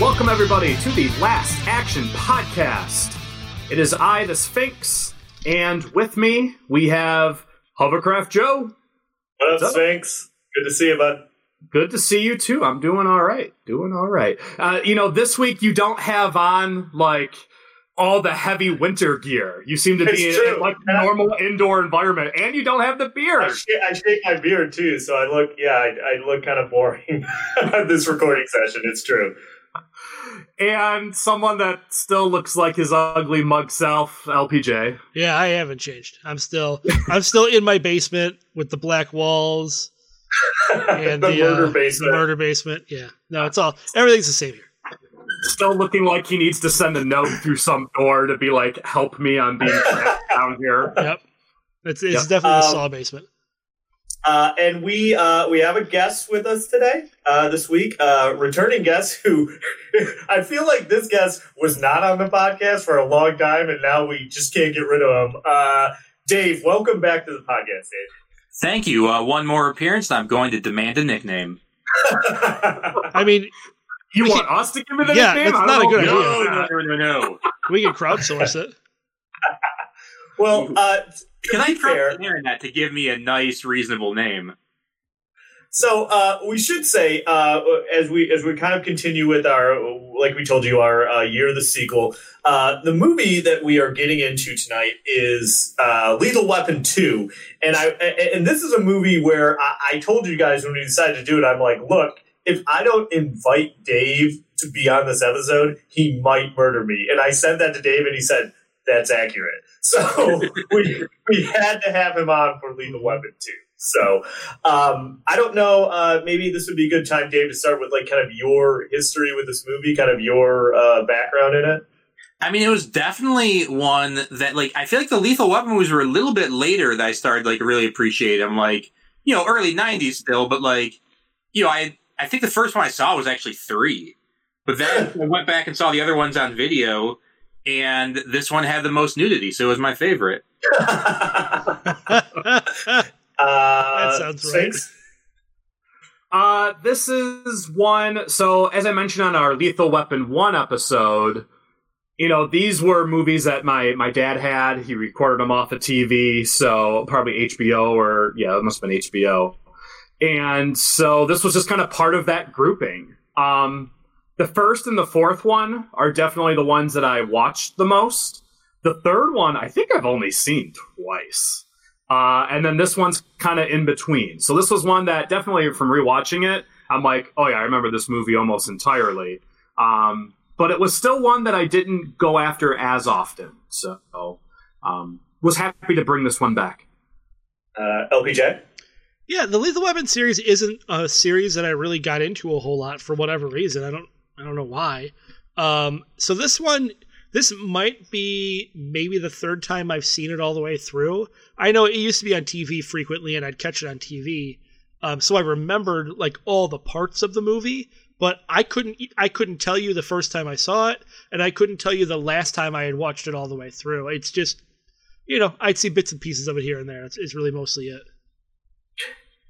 Welcome, everybody, to the Last Action Podcast. It is I, the Sphinx, and with me we have Hovercraft Joe. What up, What's up? Sphinx? Good to see you, bud. Good to see you too. I'm doing all right. Doing all right. Uh, you know, this week you don't have on like all the heavy winter gear. You seem to be It's in, true. in, like a normal indoor environment, and you don't have the I, beard. sh- I shake my beard too, so I look, yeah, I, I look kind of boring this recording session. It's true. And someone that still looks like his ugly mug self, LPJ. Yeah, I haven't changed. I'm still I'm still in my basement with the black walls and the, the, murder uh, basement. The murder basement. Yeah. No, it's all everything's the same here. Still looking like he needs to send a note through some door to be like, "Help me! I'm being trapped down here." Yep. It's it's Yep. definitely the Um, saw basement. Uh, and we uh, we have a guest with us today, uh, this week, uh, returning guest who I feel like this guest was not on the podcast for a long time, and now we just can't get rid of him. Uh, Dave, welcome back to the podcast, Thank you. Uh, one more appearance, and I'm going to demand a nickname. I mean, You We want us to give it a Yeah, nickname? that's I not don't a good know. idea. No, no, no, no, no. we can crowdsource it. well, uh, to Can I trust the internet to give me a nice, reasonable name? So uh, we should say, uh, as we as we kind of continue with our, like we told you, our uh, year of the sequel. Uh, the movie that we are getting into tonight is uh, Lethal Weapon Two, and I and this is a movie where I, I told you guys when we decided to do it, I'm like, look, if I don't invite Dave to be on this episode, he might murder me. And I said that to Dave, and he said that's accurate. So we we had to have him on for Lethal Weapon Two. So um, I don't know. Uh, maybe this would be a good time, Dave, to start with like kind of your history with this movie, kind of your uh, background in it. I mean, it was definitely one that, like, I feel like the Lethal Weapon movies were a little bit later that I started, like, really appreciate them. Like, you know, early 90s still, but, like, you know, I, I think the first one I saw was actually three. But then I went back and saw the other ones on video, and this one had the most nudity, so it was my favorite. uh, That sounds right. Sphinx? Uh, this is one. So, as I mentioned on our Lethal Weapon one episode, you know, these were movies that my my dad had. He recorded them off of TV, so probably HBO or yeah, it must have been HBO. And so this was just kind of part of that grouping. Um, the first and the fourth one are definitely the ones that I watched the most. The third one, I think I've only seen twice. Uh, and then this one's kind of in between. So this was one that definitely from rewatching it, I'm like, oh yeah, I remember this movie almost entirely. Um, but it was still one that I didn't go after as often. So um, was happy to bring this one back. Uh, LPJ? Yeah, the Lethal Weapon series isn't a series that I really got into a whole lot for whatever reason. I don't I don't know why. Um, so this one this might be maybe the third time I've seen it all the way through. I know it used to be on TV frequently and I'd catch it on TV. Um, so I remembered like all the parts of the movie, but I couldn't I couldn't tell you the first time I saw it and I couldn't tell you the last time I had watched it all the way through. It's just you know, I'd see bits and pieces of it here and there. It's, it's really mostly it.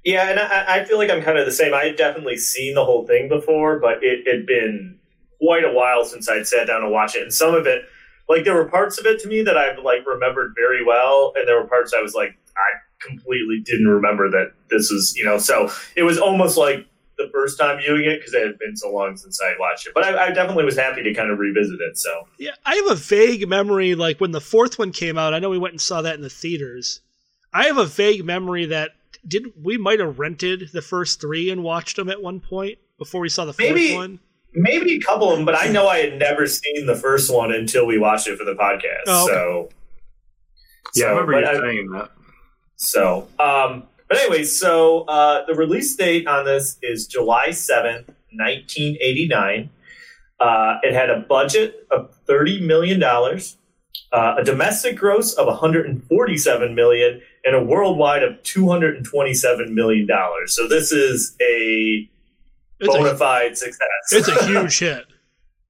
Yeah, and I, I feel like I'm kind of the same. I had definitely seen the whole thing before, but it had been quite a while since I'd sat down to watch it. And some of it, like there were parts of it to me that I've like remembered very well, and there were parts I was like, I completely didn't remember that this was, you know. So it was almost like the first time viewing it because it had been so long since I watched it. But I, I definitely was happy to kind of revisit it. So Yeah, I have a vague memory like when the fourth one came out. I know we went and saw that in the theaters. I have a vague memory that did we might have rented the first three and watched them at one point before we saw the fourth Maybe- one. maybe a couple of them, but I know I had never seen the first one until we watched it for the podcast. Oh, okay. So Yeah, I So, remember you saying that. So, um, but anyway, so uh, the release date on this is July seventh, 1989. Uh, it had a budget of $30 million, uh, a domestic gross of 147 million, and a worldwide of 227 million dollars. So this is a It's bona fide success. It's a huge hit.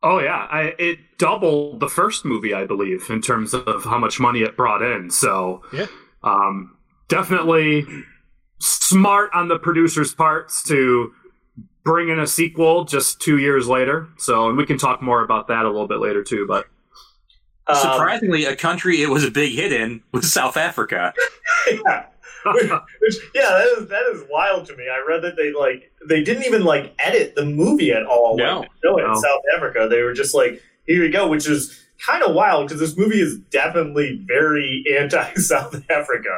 Oh yeah, I, it doubled the first movie, I believe, in terms of how much money it brought in. So, Yeah. um, definitely smart on the producer's parts to bring in a sequel just two years later. So, and we can talk more about that a little bit later too. But Um, Surprisingly, a country it was a big hit in was South Africa. yeah. Which, which- yeah, that is that is wild to me. I read that they like they didn't even like edit the movie at all. when No. they show it in South Africa. They were just like, here you go, which is kind of wild because this movie is definitely very anti-South Africa.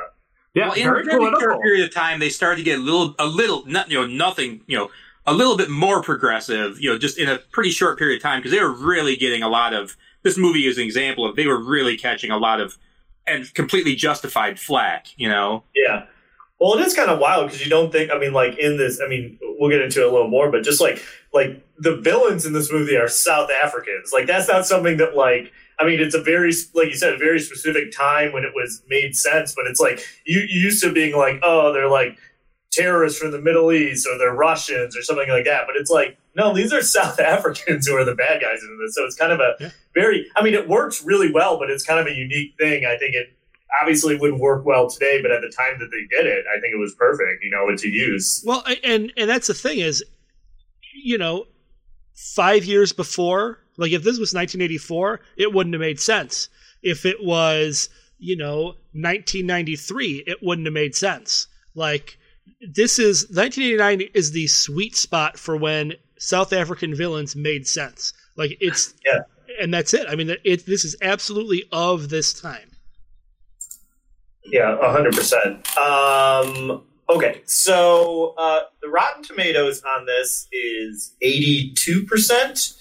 yeah, well, in very a very short period of time, they started to get a little, a little, not you know, nothing, you know, a little bit more progressive. You know, just in a pretty short period of time because they were really getting a lot of. This movie is an example of they were really catching a lot of and completely justified flack. You know, Yeah. Well, it is kind of wild because you don't think. I mean, like in this. I mean, we'll get into it a little more, but just like like the villains in this movie are South Africans. Like that's not something that like. I mean, it's a very like you said, a very specific time when it was made sense. But it's like you, you used to being like, oh, they're like terrorists from the Middle East or they're Russians or something like that. But it's like, no, these are South Africans who are the bad guys in this. So it's kind of a Yeah. very. I mean, it works really well, but it's kind of a unique thing. I think it obviously wouldn't work well today, but at the time that they did it, I think it was perfect, you know, to use. Well, and and that's the thing is, you know, five years before, like if this was 1984, it wouldn't have made sense. If it was, you know, 1993, it wouldn't have made sense. Like this is 1989 is the sweet spot for when South African villains made sense. Like it's Yeah. and that's it. I mean, it this is absolutely of this time. Yeah, hundred percent. Um, okay, so uh, the Rotten Tomatoes on this is eighty-two percent,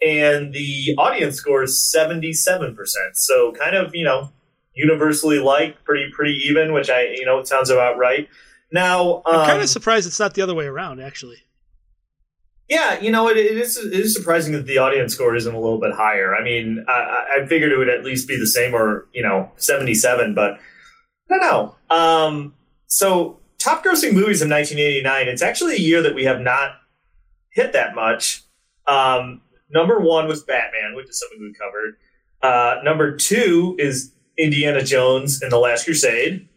and the audience score is seventy-seven percent. So kind of you know universally liked, pretty pretty even, which I you know it sounds about right. Now, um, I'm kind of surprised it's not the other way around, actually. Yeah, you know, it, it is it is surprising that the audience score isn't a little bit higher. I mean, I, I- figured it would at least be the same or you know seventy seven, but I don't know. Um, so, top grossing movies of nineteen eighty nine. It's actually a year that we have not hit that much. Um, number one was Batman, which is something we covered. Uh, number two is Indiana Jones and the Last Crusade.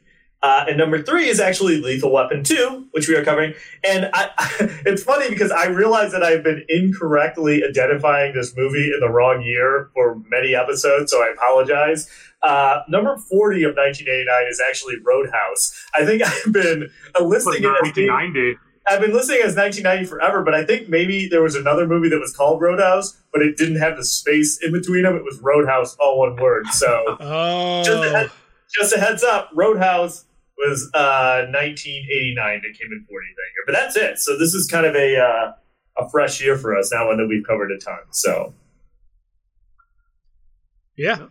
Uh, and number three is actually Lethal Weapon 2, which we are covering. And I, it's funny because I realize that I've been incorrectly identifying this movie in the wrong year for many episodes, so I apologize. Uh, number 40 of 1989 is actually Roadhouse. I think I've been uh, listing it as 1990. I've been listing as 1990 forever, but I think maybe there was another movie that was called Roadhouse, but it didn't have the space in between them. It was Roadhouse, all one word. So Oh, just a, head, just a heads up, Roadhouse was uh, 1989 that came in 40th that year. But that's it. So this is kind of a uh, a fresh year for us now, one that we've covered a ton. So Yeah.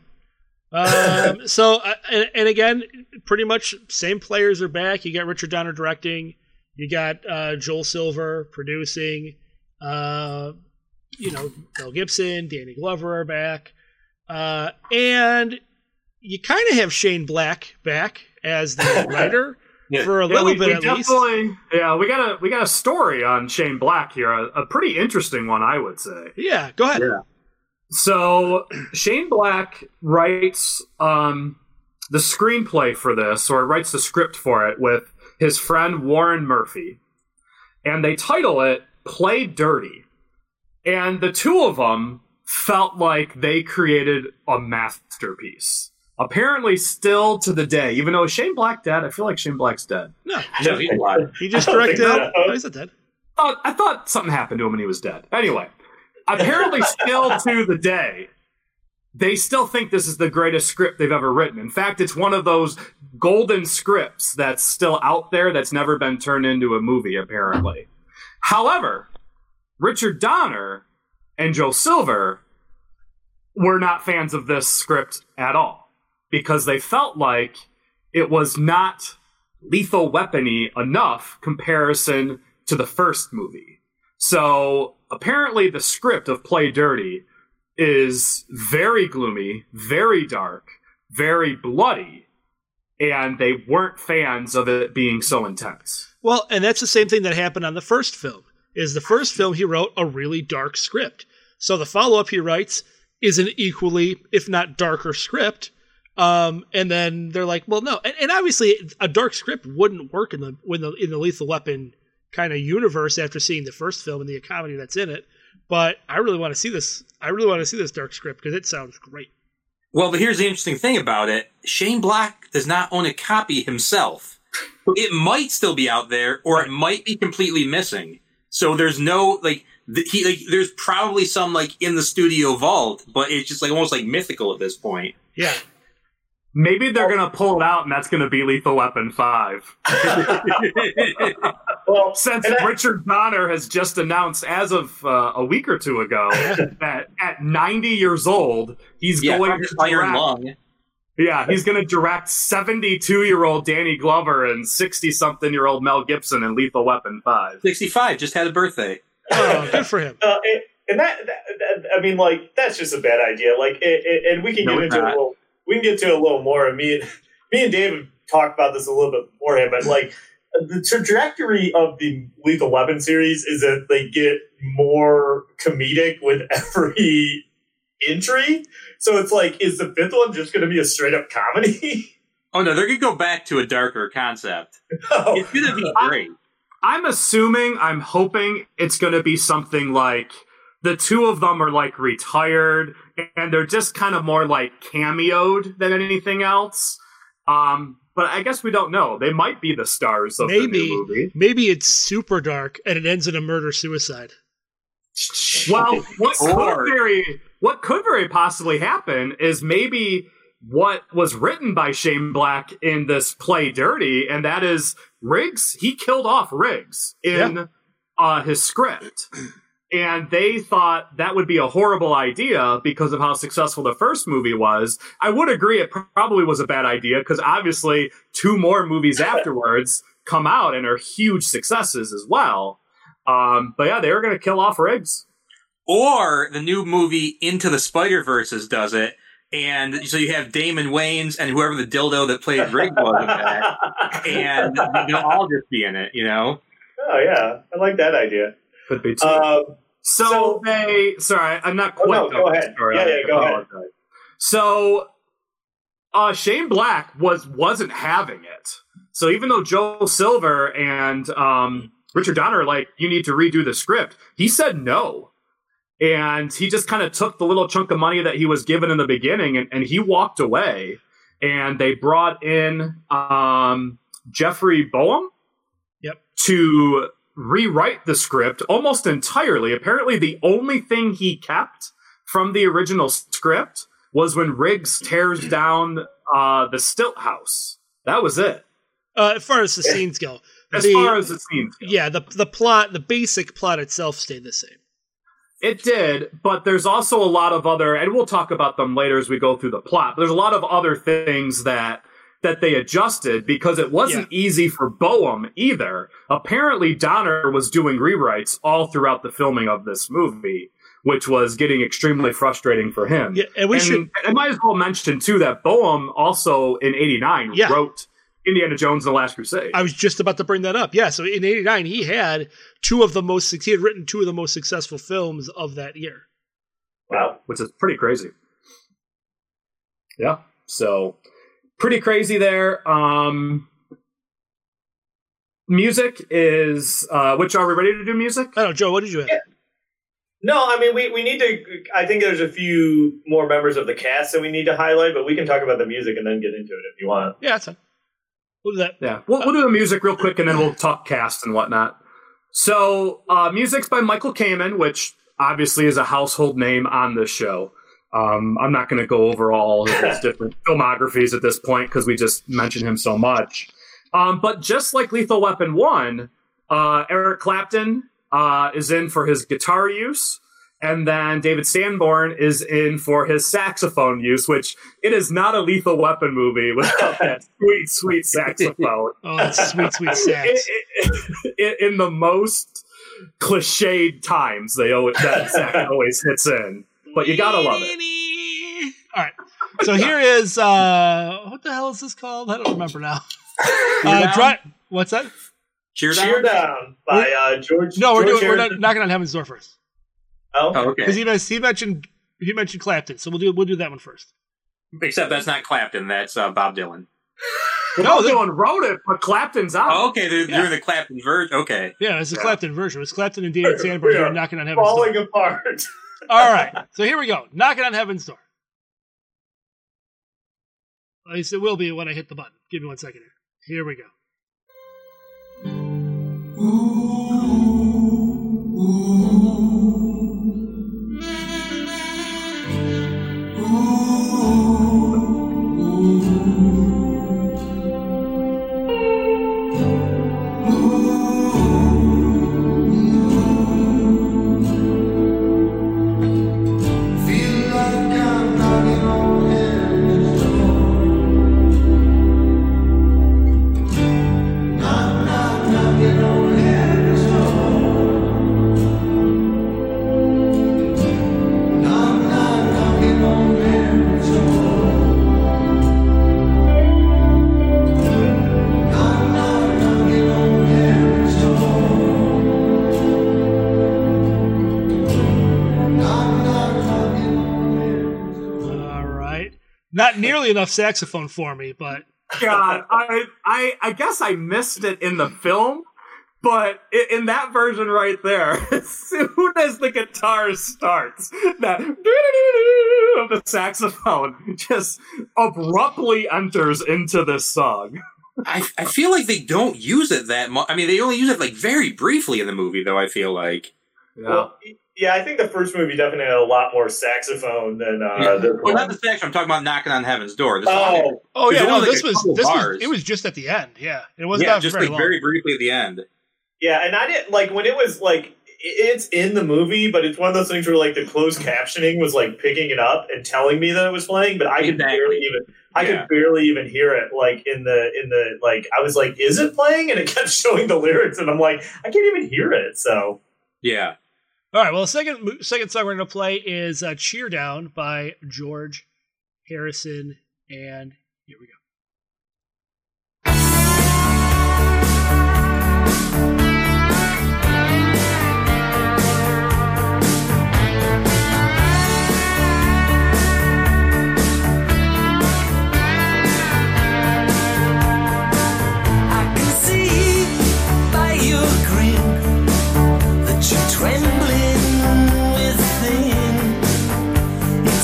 Um, so, uh, and, and again, pretty much same players are back. You got Richard Donner directing. You got uh, Joel Silver producing. Uh, you know, Mel Gibson, Danny Glover are back. Uh, and you kind of have Shane Black back as the writer Yeah. for a Yeah, little we, bit we at least. Yeah, we got a we got a story on Shane Black here, a, a pretty interesting one, I would say. Yeah, go ahead. So Shane Black writes um, the screenplay for this, or writes the script for it with his friend Warren Murphy, and they title it "Play Dirty." And the two of them felt like they created a masterpiece. Apparently, still to the day, even though Shane Black dead, I feel like Shane Black's dead. No, No, he's alive. he just I don't think directed. so. Oh, he's not dead. thought I thought something happened to him and he was dead. Anyway, apparently, still to the day, they still think this is the greatest script they've ever written. In fact, it's one of those golden scripts that's still out there that's never been turned into a movie. Apparently, however, Richard Donner and Joel Silver were not fans of this script at all because they felt like it was not lethal weapony enough comparison to the first movie. So apparently, the script of Play Dirty is very gloomy, very dark, very bloody, and they weren't fans of it being so intense. Well, and that's the same thing that happened on the first film. Is the first film he wrote a really dark script. So the follow-up he writes is an equally, if not darker, script. Um, and then they're like, well, no, and, and obviously a dark script wouldn't work in the when the in the Lethal Weapon kind of universe after seeing the first film and the comedy that's in it. But I really want to see this. I really want to see this dark script because it sounds great. Well, but here's the interesting thing about it: Shane Black does not own a copy himself. It might still be out there, or it might be completely missing. So there's no like th- he like there's probably some like in the studio vault, but it's just like almost like mythical at this point. Yeah. Maybe they're gonna pull it out, and that's gonna be Lethal Weapon Five. Well, Since and I- Richard Donner has just announced, as of uh, a week or two ago, that at 90 years old, he's Yeah, going to iron direct. lung. Yeah, he's going to direct 72 year old Danny Glover and 60 something year old Mel Gibson in Lethal Weapon 5. 65 just had a birthday. Oh, good for him. Uh, and, and that, that, that- I mean, like that's just a bad idea. Like, it, it, and we can No, get it's into it a little. We can get to it a little more. And me, and me and David talked about this a little bit beforehand, but like the trajectory of the Lethal Weapon series is that they get more comedic with every entry. So it's like, is the fifth one just going to be a straight up comedy? Oh no, they're gonna go back to a darker concept. no. It's gonna be great. I'm assuming, I'm hoping it's going to be something like the two of them are like retired and they're just kind of more like cameoed than anything else. Um, but I guess we don't know. They might be the stars of the Maybe, new movie. maybe it's super dark and it ends in a murder suicide. Well, what could very what could very possibly happen is maybe what was written by Shane Black in this play Dirty, and that is Riggs. He killed off Riggs in uh, his script, and they thought that would be a horrible idea because of how successful the first movie was. I would agree it probably was a bad idea because obviously two more movies afterwards come out and are huge successes as well. Um, but yeah, they were going to kill off Riggs. Or the new movie Into the Spider Verses does it, and so you have Damon Wayans and whoever the dildo that played Riggs was in that, and they'll all just be in it. You know, Oh yeah, I like that idea. Could be too. Um, so, so- they, sorry, I'm not Oh, quite no, go ahead. story. Yeah, I yeah, go ahead. So, uh, Shane Black was wasn't having it. So even though Joel Silver and um, Richard Donner are like, you need to redo the script, he said no. And he just kind of took the little chunk of money that he was given in the beginning and, and he walked away. And they brought in um, Jeffrey Boam Yep. to rewrite the script almost entirely. Apparently, the only thing he kept from the original script was when Riggs tears down uh, the stilt house. That was it. Uh, as far as the scenes go, As the- far as the scenes go. yeah, the the plot, the basic plot itself stayed the same. It did, but there's also a lot of other, and we'll talk about them later as we go through the plot. But there's a lot of other things that that they adjusted because it wasn't easy for Boam either. Apparently, Donner was doing rewrites all throughout the filming of this movie, which was getting extremely frustrating for him. Yeah, and we and, should I might as well mention too that Boam also in '89 Yeah. wrote Indiana Jones and the Last Crusade. I was just about to bring that up. Yeah, so in '89 he had two of the most he had written two of the most successful films of that year. wow. which is pretty crazy. Yeah, so pretty crazy there. Um, music is uh, which are we ready to do music? I don't know, Joe. What did you have? No, I mean we, we need to. I think there's a few more members of the cast that we need to highlight, but we can talk about the music and then get into it if you want. Yeah, that's fine. We'll do that. Yeah, we'll, we'll do the music real quick and then we'll talk cast and whatnot. So, uh, music's by Michael Kamen, which obviously is a household name on this show. Um, I'm not going to go over all of his different filmographies at this point because we just mentioned him so much. Um, but just like Lethal Weapon 1, uh, Eric Clapton uh, is in for his guitar use. And then David Sanborn is in for his saxophone use, which it is not a lethal weapon movie without that sweet, sweet saxophone Oh, that's sweet, sweet sax. in, in- in the most cliched times they always that Zach always hits in. But you gotta love it. All right. So here is uh what the hell is this called? I don't remember now. Uh, Down? dry, what's that? Cheer down. Cheer Down by uh, George. No, we're George doing we're not, knocking on heaven's door first Oh, Oh, because he, he mentioned he mentioned Clapton, so we'll do we'll do that one first. Except that's not Clapton. That's uh, Bob Dylan. No, No, Dylan wrote it, but Clapton's out. Oh, okay. They're Yeah. doing the Clapton version. Okay. Yeah, it's a Yeah. Clapton version. It's Clapton and David Sandberg Yeah. knocking on heaven's door. falling apart. All right, so here we go. Knocking on heaven's door. At least it will be when I hit the button. Give me one second here. Here we go. All Not enough saxophone for me, but God, I, I, I guess I missed it in the film, but in that version right there, as soon as the guitar starts, that of the saxophone just abruptly enters into this song. I, I feel like they don't use it that much. I mean, they only use it like very briefly in the movie, though. I feel like. Well, yeah, I think the first movie definitely had a lot more saxophone than uh, Yeah. the Well, not the section. I'm talking about knocking on heaven's door. The song, Oh, oh yeah, no, like, this was couple this was it was just at the end. Yeah, it was yeah, not just very like long. very briefly at the end. yeah, and I didn't like when it was like it's in the movie, but it's one of those things where like the closed captioning was like picking it up and telling me that it was playing, but I could barely even I Yeah. could barely even hear it. Like in the in the like I was like, is it playing? And it kept showing the lyrics, and I'm like, I can't even hear it. So Yeah. All right. Well, the second second song we're going to play is uh, "Cheer Down" by George Harrison, and here we go.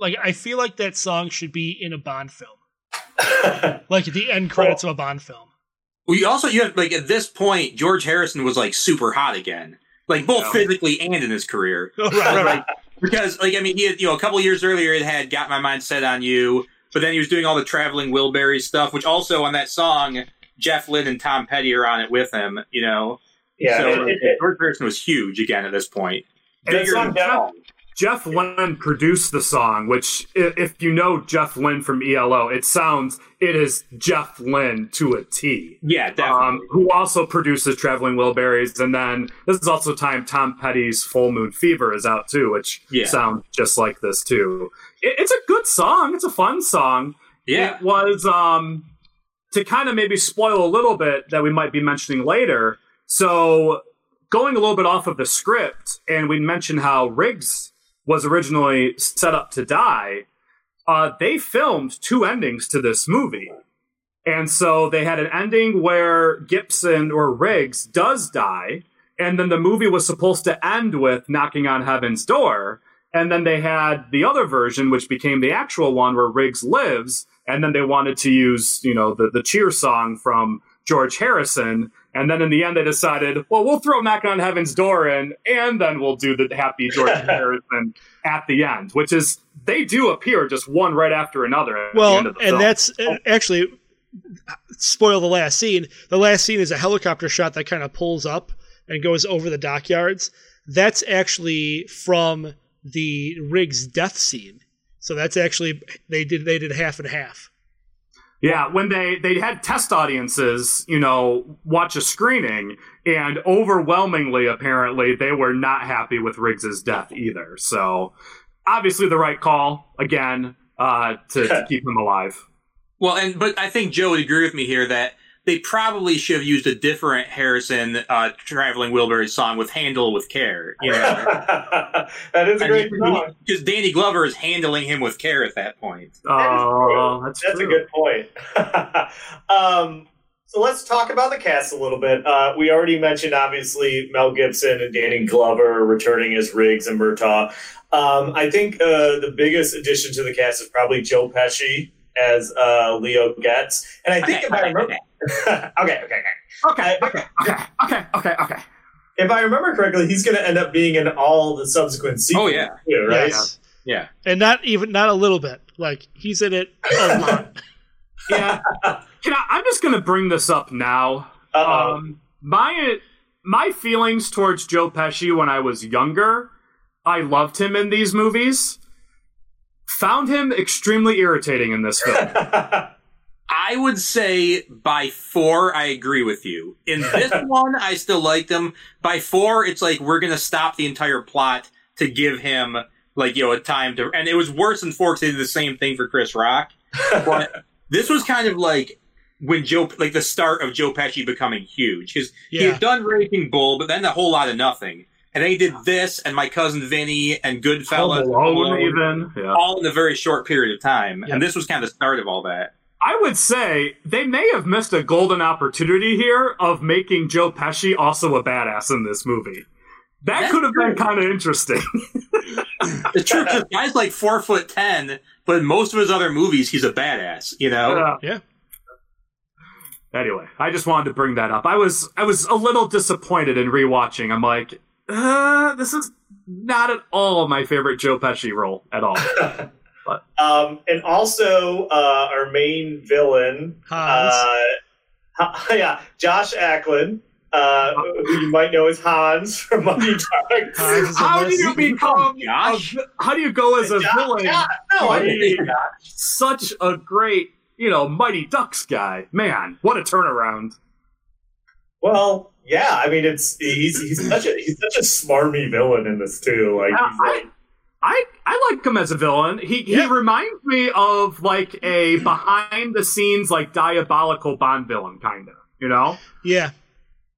like I feel like that song should be in a Bond film, like at the end credits of a Bond film. Well, you also you have like at this point, George Harrison was like super hot again, like both Yeah. physically and in his career. right, right, right. because like I mean, he had, you know a couple years earlier it had got my mind set on you, but then he was doing all the traveling Wilbury stuff, which also on that song, Jeff Lynne and Tom Petty are on it with him. You know, yeah, so it- it- it- George Harrison was huge again at this point. And Bigger song than down- Paul. Jeff Lynne produced the song, which, if you know Jeff Lynne from ELO, it sounds it is Jeff Lynne to a T. Yeah, definitely. Um, who also produces Traveling Wilburys, and then this is also time Tom Petty's Full Moon Fever is out too, which Yeah. sounds just like this too. It, it's a good song. It's a fun song. yeah, It was um to kind of maybe spoil a little bit that we might be mentioning later. So going a little bit off of the script, and we mentioned how Riggs was originally set up to die. Uh, they filmed two endings to this movie. And so they had an ending where Gibson or Riggs does die, and then the movie was supposed to end with knocking on heaven's door. And then they had the other version, which became the actual one where Riggs lives, and then they wanted to use, you know, the, the cheer song from George Harrison. And then in the end, they decided, well, we'll throw Knock on Heaven's Door in, and then we'll do the Happy George Harrison at the end, which is they do appear just one right after another. At the Well, end of the and film. that's uh, actually spoil the last scene. The last scene is a helicopter shot that kind of pulls up and goes over the dockyards. That's actually from the Riggs death scene. So that's actually they did they did half and half. Yeah, when they they had test audiences, you know, watch a screening, and overwhelmingly, apparently, they were not happy with Riggs's death either. So, obviously, the right call again uh, to, to keep him alive. Well, and but I think Joe would agree with me here that they probably should have used a different Harrison uh, traveling Wilbury song with "Handle with Care." You know, that is a great song. because Danny Glover is handling him with care at that point. Oh, that's That's true. a good point. um, so let's talk about the cast a little bit. Uh, we already mentioned, obviously, Mel Gibson and Danny Glover returning as Riggs and Murtaugh. Um, I think uh, the biggest addition to the cast is probably Joe Pesci as uh, Leo Getz. And I think Okay, if I remember, okay, okay, okay. Okay, okay, okay, okay, okay, okay. If I remember correctly, he's going to end up being in all the subsequent sequels. Oh, yeah. too, right? Yes. Yeah, And not even not a little bit. Like he's in it a lot. Yeah, Can I, I'm just going to bring this up now. Uh-oh. Um, my my feelings towards Joe Pesci when I was younger, I loved him in these movies. Found him extremely irritating in this film. I would say by four, I agree with you. In this one, I still liked him. By four, it's like we're gonna stop the entire plot to give him like you know a time to. And it was worse than four because they did the same thing for Chris Rock. But this was kind of like when Joe, like the start of Joe Pesci becoming huge because he had done Raging Bull, but then a whole lot of nothing. And then he did this and My Cousin Vinny and Home Goodfellas, Alone, even. Yeah. all in a very short period of time. Yep. And this was kind of the start of all that. I would say they may have missed a golden opportunity here of making Joe Pesci also a badass in this movie. That That's could have been kind of interesting. The truth is, guy's like four foot ten, but in most of his other movies, he's a badass. You know, Yeah. Yeah. Anyway, I just wanted to bring that up. I was I was a little disappointed in rewatching. I'm like, uh, this is not at all my favorite Joe Pesci role at all. Um, and also uh, our main villain, Hans. uh, Ha- yeah, Joss Ackland, uh, who you might know as Hans from Money Talks. Hans is in How do you become? A, Josh? vi- how do you go as a Josh- villain? yeah, no, I didn't say Hey, Josh. Such a great, you know, Mighty Ducks guy. Man, what a turnaround. Well, yeah, I mean, it's he's he's such a he's such a smarmy villain in this too. Like, Yeah, he's I, like I I like him as a villain. He he reminds me of like a behind the scenes like diabolical Bond villain kind of, you know? Yeah.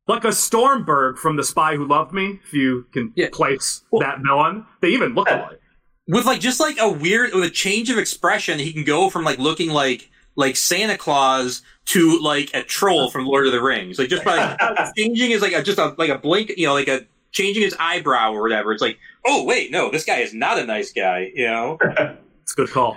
Like a Stromberg from The Spy Who Loved Me, if you can Yeah. place that villain. They even look alike. with like just like a weird, with a change of expression, he can go from like looking like like Santa Claus to like a troll from Lord of the Rings. Like just by like, changing his like a, just a like a blink, you know, like a changing his eyebrow or whatever. It's like, oh wait, no, this guy is not a nice guy. You know, It's a good call.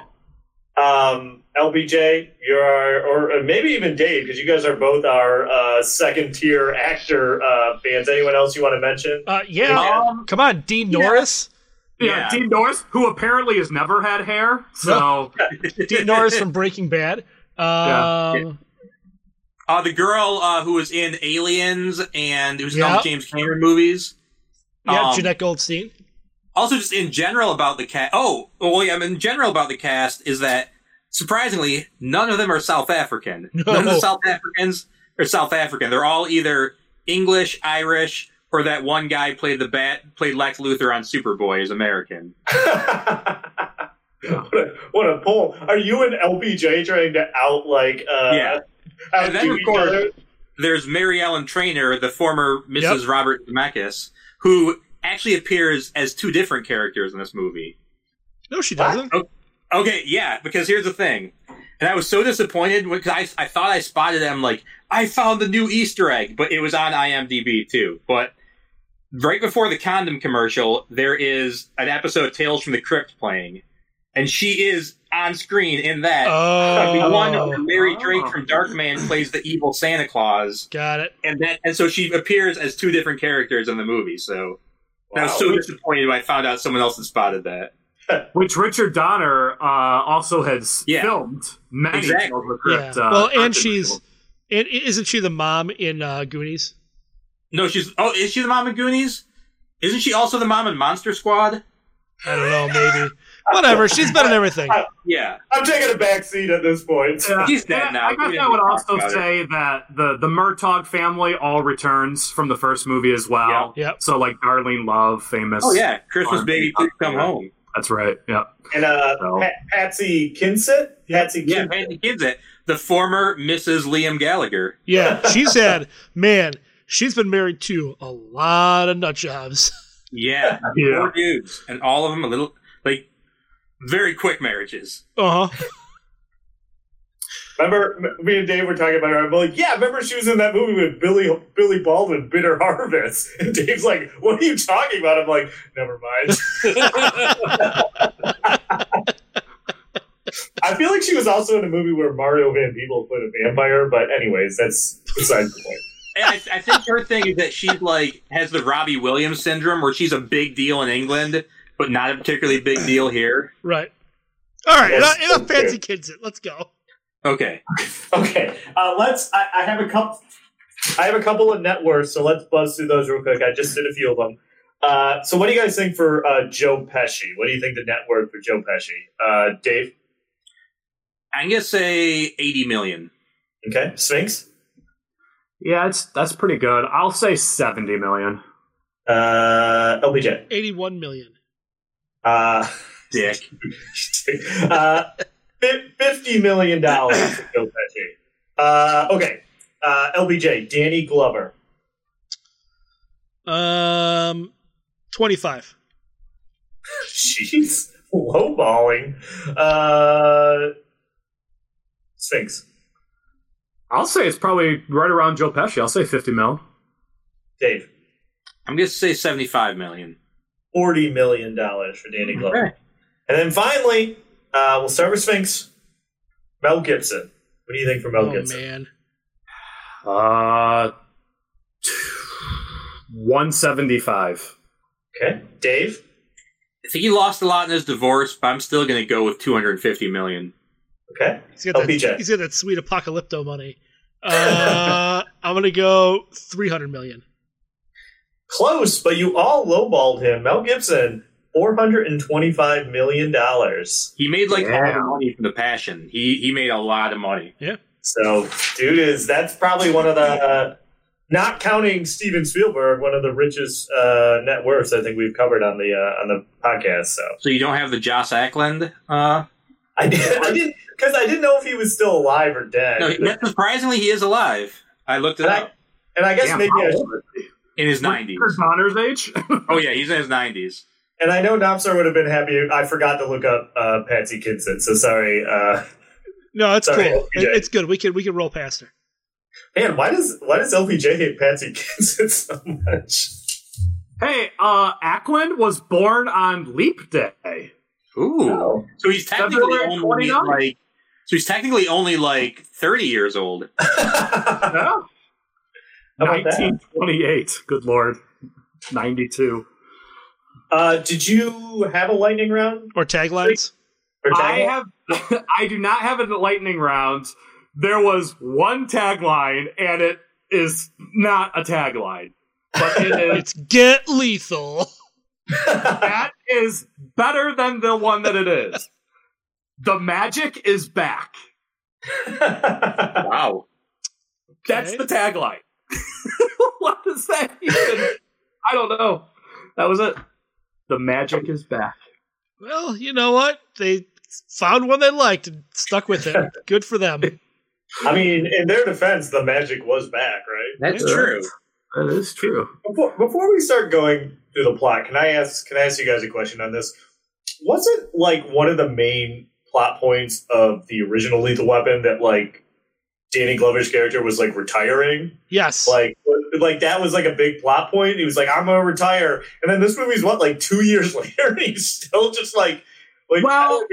um, LPJ, you're or uh, maybe even Dave, because you guys are both our uh, second tier actor uh, fans. Anyone else you want to mention? Uh, yeah. Um, Come on, Dean Norris. yeah, Yeah. Dean Norris, who apparently has never had hair. So Dean Norris from Breaking Bad. Um, uh, the girl uh, who was in Aliens and who's in all the James Cameron movies. yeah, Um, Jenette Goldstein. Also, just in general about the cast. Oh, well, yeah. In general about the cast is that surprisingly, none of them are South African. None of the South Africans are South African. They're all either English, Irish, or that one guy played the bat played Lex Luthor on Superboy is American. what, a, what a pull! Are you and LPJ trying to out like uh, Yeah. out And then, of course, other? There's Mary Ellen Trainor, the former Mrs. Yep. Robert Zemeckis, who actually appears as two different characters in this movie. No, she doesn't. Okay, yeah, because here's the thing. And I was so disappointed because I, I thought I spotted them like, I found the new Easter egg, but it was on IMDb too. But right before the condom commercial, there is an episode of Tales from the Crypt playing. And she is on screen in that. Oh. The one where Larry Drake from Darkman plays the evil Santa Claus, Got it. and then and so she appears as two different characters in the movie. So I was so disappointed when I found out someone else had spotted that. Which Richard Donner uh, also has Yeah. filmed many Exactly. Tales of the Yeah. Crypt, uh, well, and she's and isn't she the mom in uh, Goonies? No, she's oh, is she the mom in Goonies? Isn't she also the mom in Monster Squad? I don't know, maybe. Whatever. She's been in everything. Yeah, I'm taking a back seat at this point. Yeah. She's dead now. I guess didn't I would also about it. say that the the Murtaugh family all returns from the first movie as well. Yeah. Yep. So like Darlene Love, famous. Oh yeah, Christmas R&B baby, please come popular. home. That's right. Yeah. And uh, So- Pat- Patsy Kensit? Patsy Yeah, Kensit. Kensit, the former Mrs. Liam Gallagher. Yeah, she's had man. She's been married to a lot of nut jobs. Yeah, Yeah. four dudes, and all of them a little like very quick marriages. Uh huh. Remember, me and Dave were talking about her. I'm like, yeah, remember she was in that movie with Billy Billy Baldwin, Bitter Harvest. And Dave's like, what are you talking about? I'm like, never mind. I feel like she was also in a movie where Mario Van Peebles played a vampire, but anyways, that's besides the point. And I, I think her thing is that she's like has the Robbie Williams syndrome, where she's a big deal in England, but not a particularly big deal here. Right. All right. Yes, enough, enough fancy kids. It. Let's go. Okay, Okay, uh, let's. I, I have a couple. I have a couple of net worths, so let's buzz through those real quick. I just did a few of them. Uh, so, what do you guys think for uh, Joe Pesci? What do you think the net worth for Joe Pesci? Uh, Dave. I'm gonna say eighty million. Okay, Sphinx. Yeah, it's that's pretty good. I'll say seventy million. Uh, LPJ. Eighty-one million. Uh, Dick. uh, fifty million dollars for Joe Pesci. Uh, okay, uh, LPJ. Danny Glover. Um, twenty-five. Jeez, lowballing. Uh, Sphinx. I'll say it's probably right around Joe Pesci. I'll say fifty mil. Dave. I'm gonna say seventy-five million. forty million dollars for Danny Glover. Okay. And then finally, uh, we'll start with Sphinx. Mel Gibson. What do you think for Mel Oh Gibson? man. Uh, one seventy five. Okay, Dave. I think he lost a lot in his divorce, but I'm still gonna go with two hundred fifty million. Okay, He's got, that, LPJ. he's got that sweet apocalypto money. Uh, I'm gonna go three hundred million. Close, but you all lowballed him. Mel Gibson, four hundred and twenty-five million dollars. He made like all the Damn. money from the Passion. He he made a lot of money. Yeah. So, dude is that's probably one of the, uh, not counting Steven Spielberg, one of the richest uh, net worths I think we've covered on the uh, on the podcast. So So you don't have the Joss Ackland. Uh, I did, I didn't because I didn't know if he was still alive or dead. no, he- surprisingly, he is alive. I looked it And I- up and I guess Damn, maybe I old in his nineties. Richard Donner's age. Oh yeah, he's in his nineties. And I know Nomsar would have been happy. I forgot to look up uh, Patsy Kensit, so sorry. Uh, No, it's Sorry, cool. LPJ. It- it's good. We can we can roll past her. man, why does why does LPJ hate Patsy Kensit so much? hey, uh, Ackland was born on Leap Day. Ooh, Oh. so he's technically February only 29th. like so he's technically only like thirty years old. Yeah. How that? 1928. Good lord. 92. uh, did you have a lightning round? Or taglines. Or I tagline? have. I do not have a lightning round. There was one tagline, and it is not a tagline, but it is It's get lethal. that is better than the one that it is. The magic is back. Wow. That's the tagline. what does that even? I don't know. That was it. The magic is back. Well, you know what? They found one they liked and stuck with it. Good for them. I mean, in their defense, the magic was back, right? That's Yeah. true. That is true. Before, before we start going through the plot, can I ask can I ask you guys a question on this? Was it like one of the main plot points of the original Lethal Weapon that like Danny Glover's character was like retiring? Yes. Like like that was like a big plot point. He was like, I'm gonna retire. And then this movie's what, like two years later, and he's still just like like Well,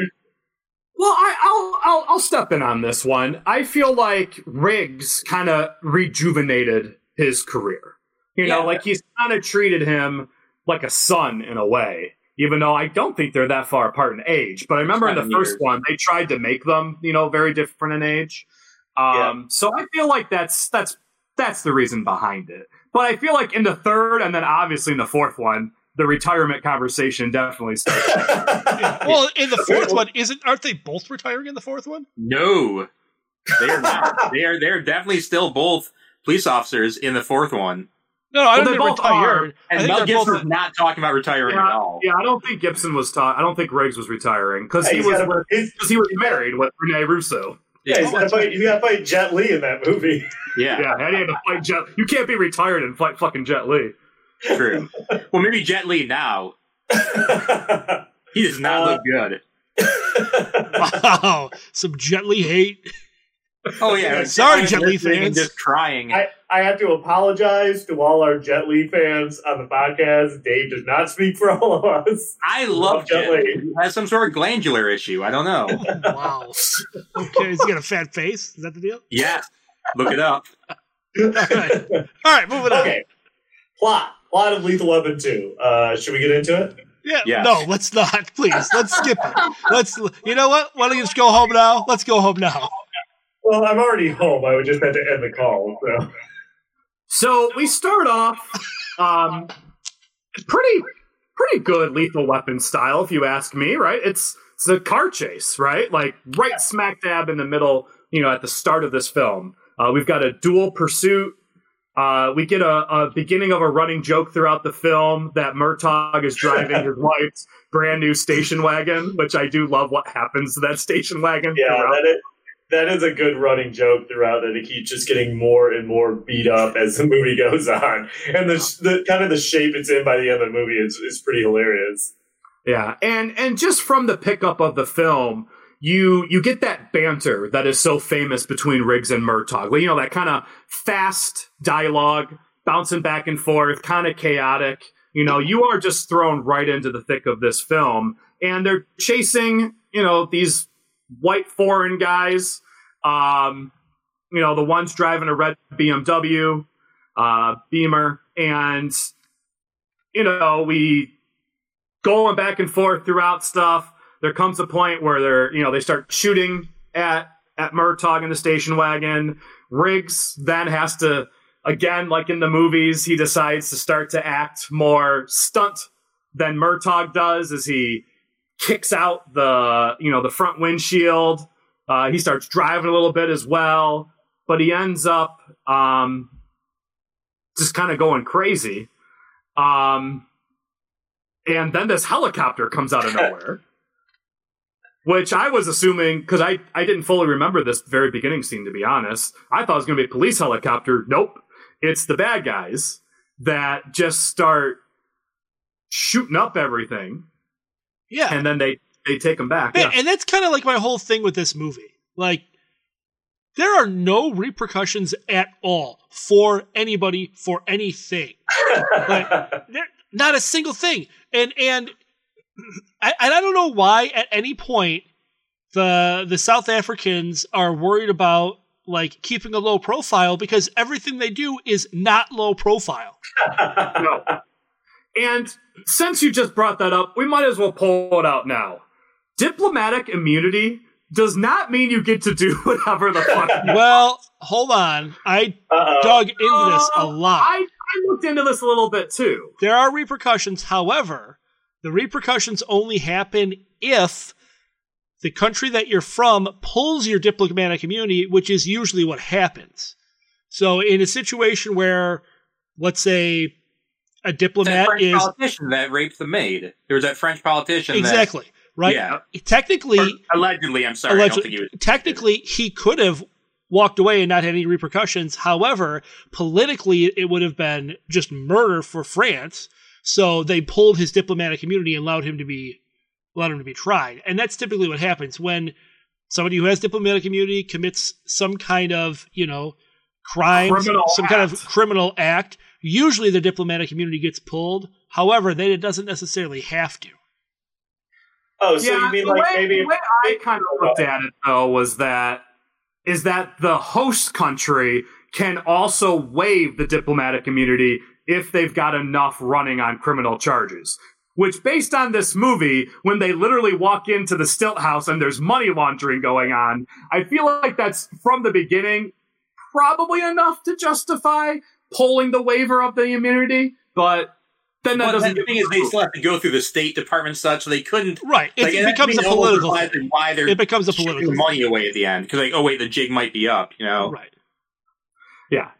Well, I, I'll, I'll I'll step in on this one. I feel like Riggs kind of rejuvenated his career. You know, Yeah. like he's kind of treated him like a son in a way. Even though I don't think they're that far apart in age, but I remember in the Seven first years. one they tried to make them, you know, very different in age. Um, So I feel like that's that's that's the reason behind it. But I feel like in the third and then obviously in the fourth one, the retirement conversation definitely starts. Well, in the fourth one, isn't aren't they both retiring in the fourth one? No, they are not. they are. They are definitely still both police officers in the fourth one. No, I Well, don't they think both retired. I And Mel they're Gibson's both. not talking about retiring at all. yeah, I don't think Gibson was taught. I don't think Riggs was retiring because Hey, he was because he was married with Rene Russo. Yeah, he's got to fight. He's got to fight Jet Li in that movie. Yeah, Yeah, and he had to fight Jet. You can't be retired and fight fucking Jet Li. true. well, maybe Jet Li now. He does not Uh, look good. Wow, some gently hate. Oh yeah, Sorry, Jet Jet Li listening and fans. just crying. I, I have to apologize to all our Jet Li fans on the podcast. Dave does not speak for all of us. I love Jet Jet Li. Li. He has some sort of glandular issue. I don't know. Wow. Okay, he's got a fat face? Is that the deal? yeah, look it up. All right, all right, moving on. Okay. Plot. Plot of Lethal Weapon 2. Uh, should we get into it? Yeah, Yeah. no, let's not. Please, let's skip it. Let's. You know what? Why don't you just go home now? Let's go home now. Well, I'm already home. I would just have to end the call. So. So we start off um, pretty pretty good Lethal Weapon style, if you ask me. Right? It's it's a car chase, right? Like right smack dab in the middle. You know, at the start of this film, uh, we've got a dual pursuit. Uh, we get a, a beginning of a running joke throughout the film that Murtaugh is driving his wife's brand new station wagon, which I do love. What happens to that station wagon? Yeah, that is, that is a good running joke throughout that it keeps just getting more and more beat up as the movie goes on. And the, the kind of the shape it's in by the end of the movie is, is pretty hilarious. Yeah, and and just from the pickup of the film, you you get that banter that is so famous between Riggs and Murtaugh. You know that kind of fast dialogue, bouncing back and forth, kind of chaotic. You know, you are just thrown right into the thick of this film, and they're chasing you know these white foreign guys. Um, you know, the one's driving a red BMW, uh, Beamer, and you know we going back and forth throughout stuff. There comes a point where they're, you know, they start shooting at at Murtaugh in the station wagon. Riggs then has to, again, like in the movies, he decides to start to act more stunt than Murtaugh does as he kicks out the, you know, the front windshield. Uh, he starts driving a little bit as well, but he ends up um, just kind of going crazy. Um, and then this helicopter comes out of nowhere. Which I was assuming, because I, I didn't fully remember this very beginning scene, to be honest. I thought it was going to be a police helicopter. Nope. It's the bad guys that just start shooting up everything, Yeah, and then they, they take them back. Man, Yeah. and that's kind of like my whole thing with this movie. Like, there are no repercussions at all for anybody for anything. Like, there, not a single thing. And and I, and I don't know why at any point the the South Africans are worried about like keeping a low profile because everything they do is not low profile. no. And since you just brought that up, we might as well pull it out now. Diplomatic immunity does not mean you get to do whatever the fuck. you Well, hold on. I Uh-oh. dug into this a lot. I, I looked into this a little bit too. There are repercussions. However, the repercussions only happen if the country that you're from pulls your diplomatic immunity, which is usually what happens. So, in a situation where, let's say, a That diplomat French is politician that raped the maid. There was that French politician. that- exactly right, Yeah. technically, or allegedly, I'm sorry. I don't think he was. technically, he could have walked away and not had any repercussions. However, politically, it would have been just murder for France. So they pulled his diplomatic immunity and allowed him to be allowed him to be tried. And that's typically what happens when somebody who has diplomatic immunity commits some kind of, you know, crime, Criminal some kind of criminal act. Usually the diplomatic immunity gets pulled. However, then it doesn't necessarily have to. Oh, so you mean like way, maybe the way I kind of looked at it though was that is that the host country can also waive the diplomatic immunity if they've got enough running on criminal charges. Which, based on this movie, when they literally walk into the stilt house and there's money laundering going on, I feel like that's from the beginning probably enough to justify pulling the waiver of the immunity. But then that But doesn't. the thing is, they still have to go through the State Department such, so they couldn't. Right. It, like, it that becomes a means political overemphasizing thing. Why they're It becomes a political money away at the end because like, oh wait, the jig might be up. You know, Right. Yeah.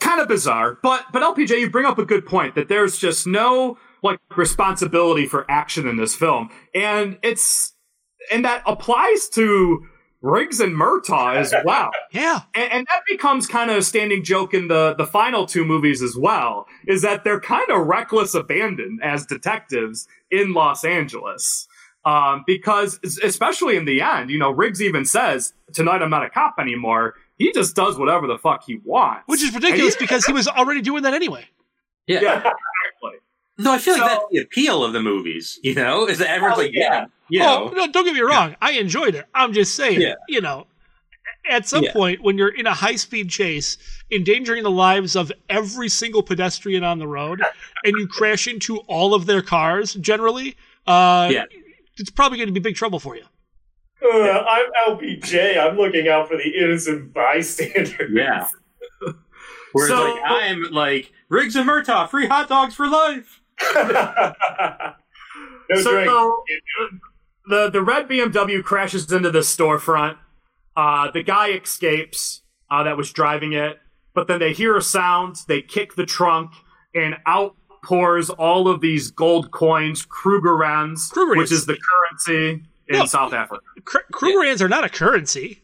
Kind of bizarre, but but LPJ, you bring up a good point that there's just no like responsibility for action in this film, and it's and that applies to Riggs and Murtaugh as well. Yeah. And, and that becomes kind of a standing joke in the the final two movies as well. Is that they're kind of reckless abandon as detectives in Los Angeles. Um, because especially in the end, you know, Riggs even says, "Tonight I'm not a cop anymore." He just does whatever the fuck he wants, Which is ridiculous he- because he was already doing that anyway. yeah. yeah, exactly. No, I feel like that's the appeal of the movies. You know, is that everyone's Oh, like, yeah. yeah, you oh, know, no, don't get me wrong. I enjoyed it. I'm just saying, Yeah. you know, at some Yeah. point when you're in a high speed chase, endangering the lives of every single pedestrian on the road, and you crash into all of their cars, generally, uh, Yeah. it's probably going to be big trouble for you. Uh, I'm LPJ. I'm looking out for the innocent bystander. yeah. Whereas So- like I'm like Riggs and Murtaugh, free hot dogs for life. No so drink. the the red BMW crashes into the storefront. Uh, the guy escapes uh, that was driving it, but then they hear a sound. They kick the trunk, and out pours all of these gold coins, Krugerrands, Krugerrands. which is the currency in No. South Africa. Kr- Krugerrands are not a currency.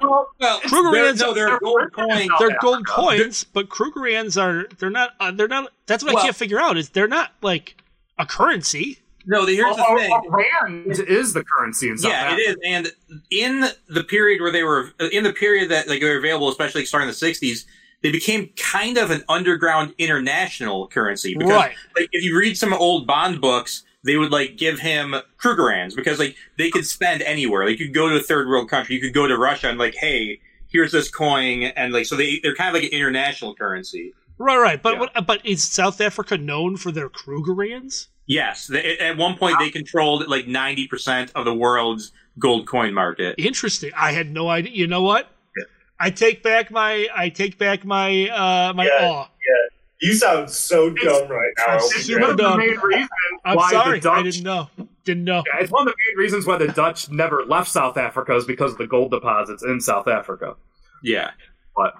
Well, Krugerrands no, they're they're gold coins. South They're gold Africa. coins, but Krugerrands are they're not uh, they're not. That's what I can't figure out is they're not like a currency. No, here's the A- a- thing. rand is the currency in South yeah, Africa. it is. And in the period where they were, in the period that like they were available, especially starting in the '60s, they became kind of an underground international currency. Because, Right. like, if you read some old bond books, they would like give him Krugerrands because like they could spend anywhere. Like, you could go to a third world country, you could go to Russia, and like, hey, here's this coin, and like, so they they're kind of like an international currency. Right, right. But Yeah. what, but is South Africa known for their Krugerrands? Yes, they, at one point they controlled like ninety percent of the world's gold coin market. Interesting. I had no idea. You know what? I take back my I take back my uh my Yeah. awe. You sound so dumb right now. It's It's one of the dumb. main reasons I'm why sorry. the Dutch I didn't know. Didn't know. Yeah, it's one of the main reasons why the Dutch never left South Africa is because of the gold deposits in South Africa. Yeah. But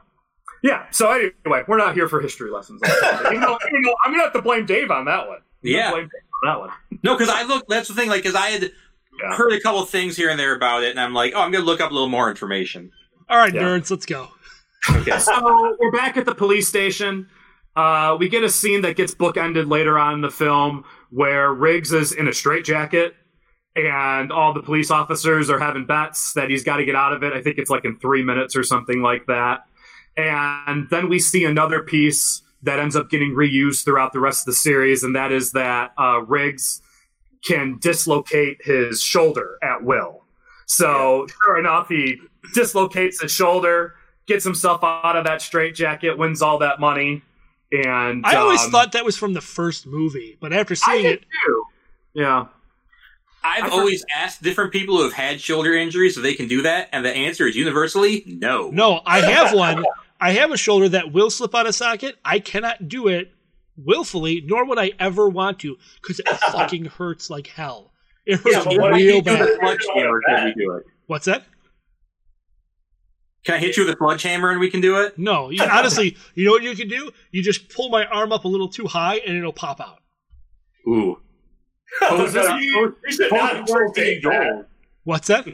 yeah, so anyway, we're not here for history lessons. you know, you know, I'm gonna have to blame Dave on that one. I'm Yeah. blame Dave on that one. No, because I look. That's the thing. Like, because I had Yeah. heard a couple things here and there about it, and I'm like, oh, I'm gonna look up a little more information. All right, Yeah. nerds, let's go. Okay. So we're back at the police station. Uh, we get a scene that gets bookended later on in the film where Riggs is in a straitjacket and all the police officers are having bets that he's got to get out of it. I think it's like in three minutes or something like that. And then we see another piece that ends up getting reused throughout the rest of the series, and that is that uh, Riggs can dislocate his shoulder at will. So, sure enough, he dislocates his shoulder, gets himself out of that straitjacket, wins all that money, and I always um, thought that was from the first movie, but after I seeing did it, too. Yeah, I've I've always asked different people who have had shoulder injuries if they can do that, and the answer is universally no. no, I have one. I have a shoulder that will slip out of socket. I cannot do it willfully, nor would I ever want to, because it fucking hurts like hell. It hurts but what if real you bad. it? Sledgehammer, can we do it? What's that? Can I hit you with a sledgehammer and we can do it? No, you, honestly, you know what you can do? You just pull my arm up a little too high, and it'll pop out. Ooh. Pose this- you, you should not insult Dave. What's that?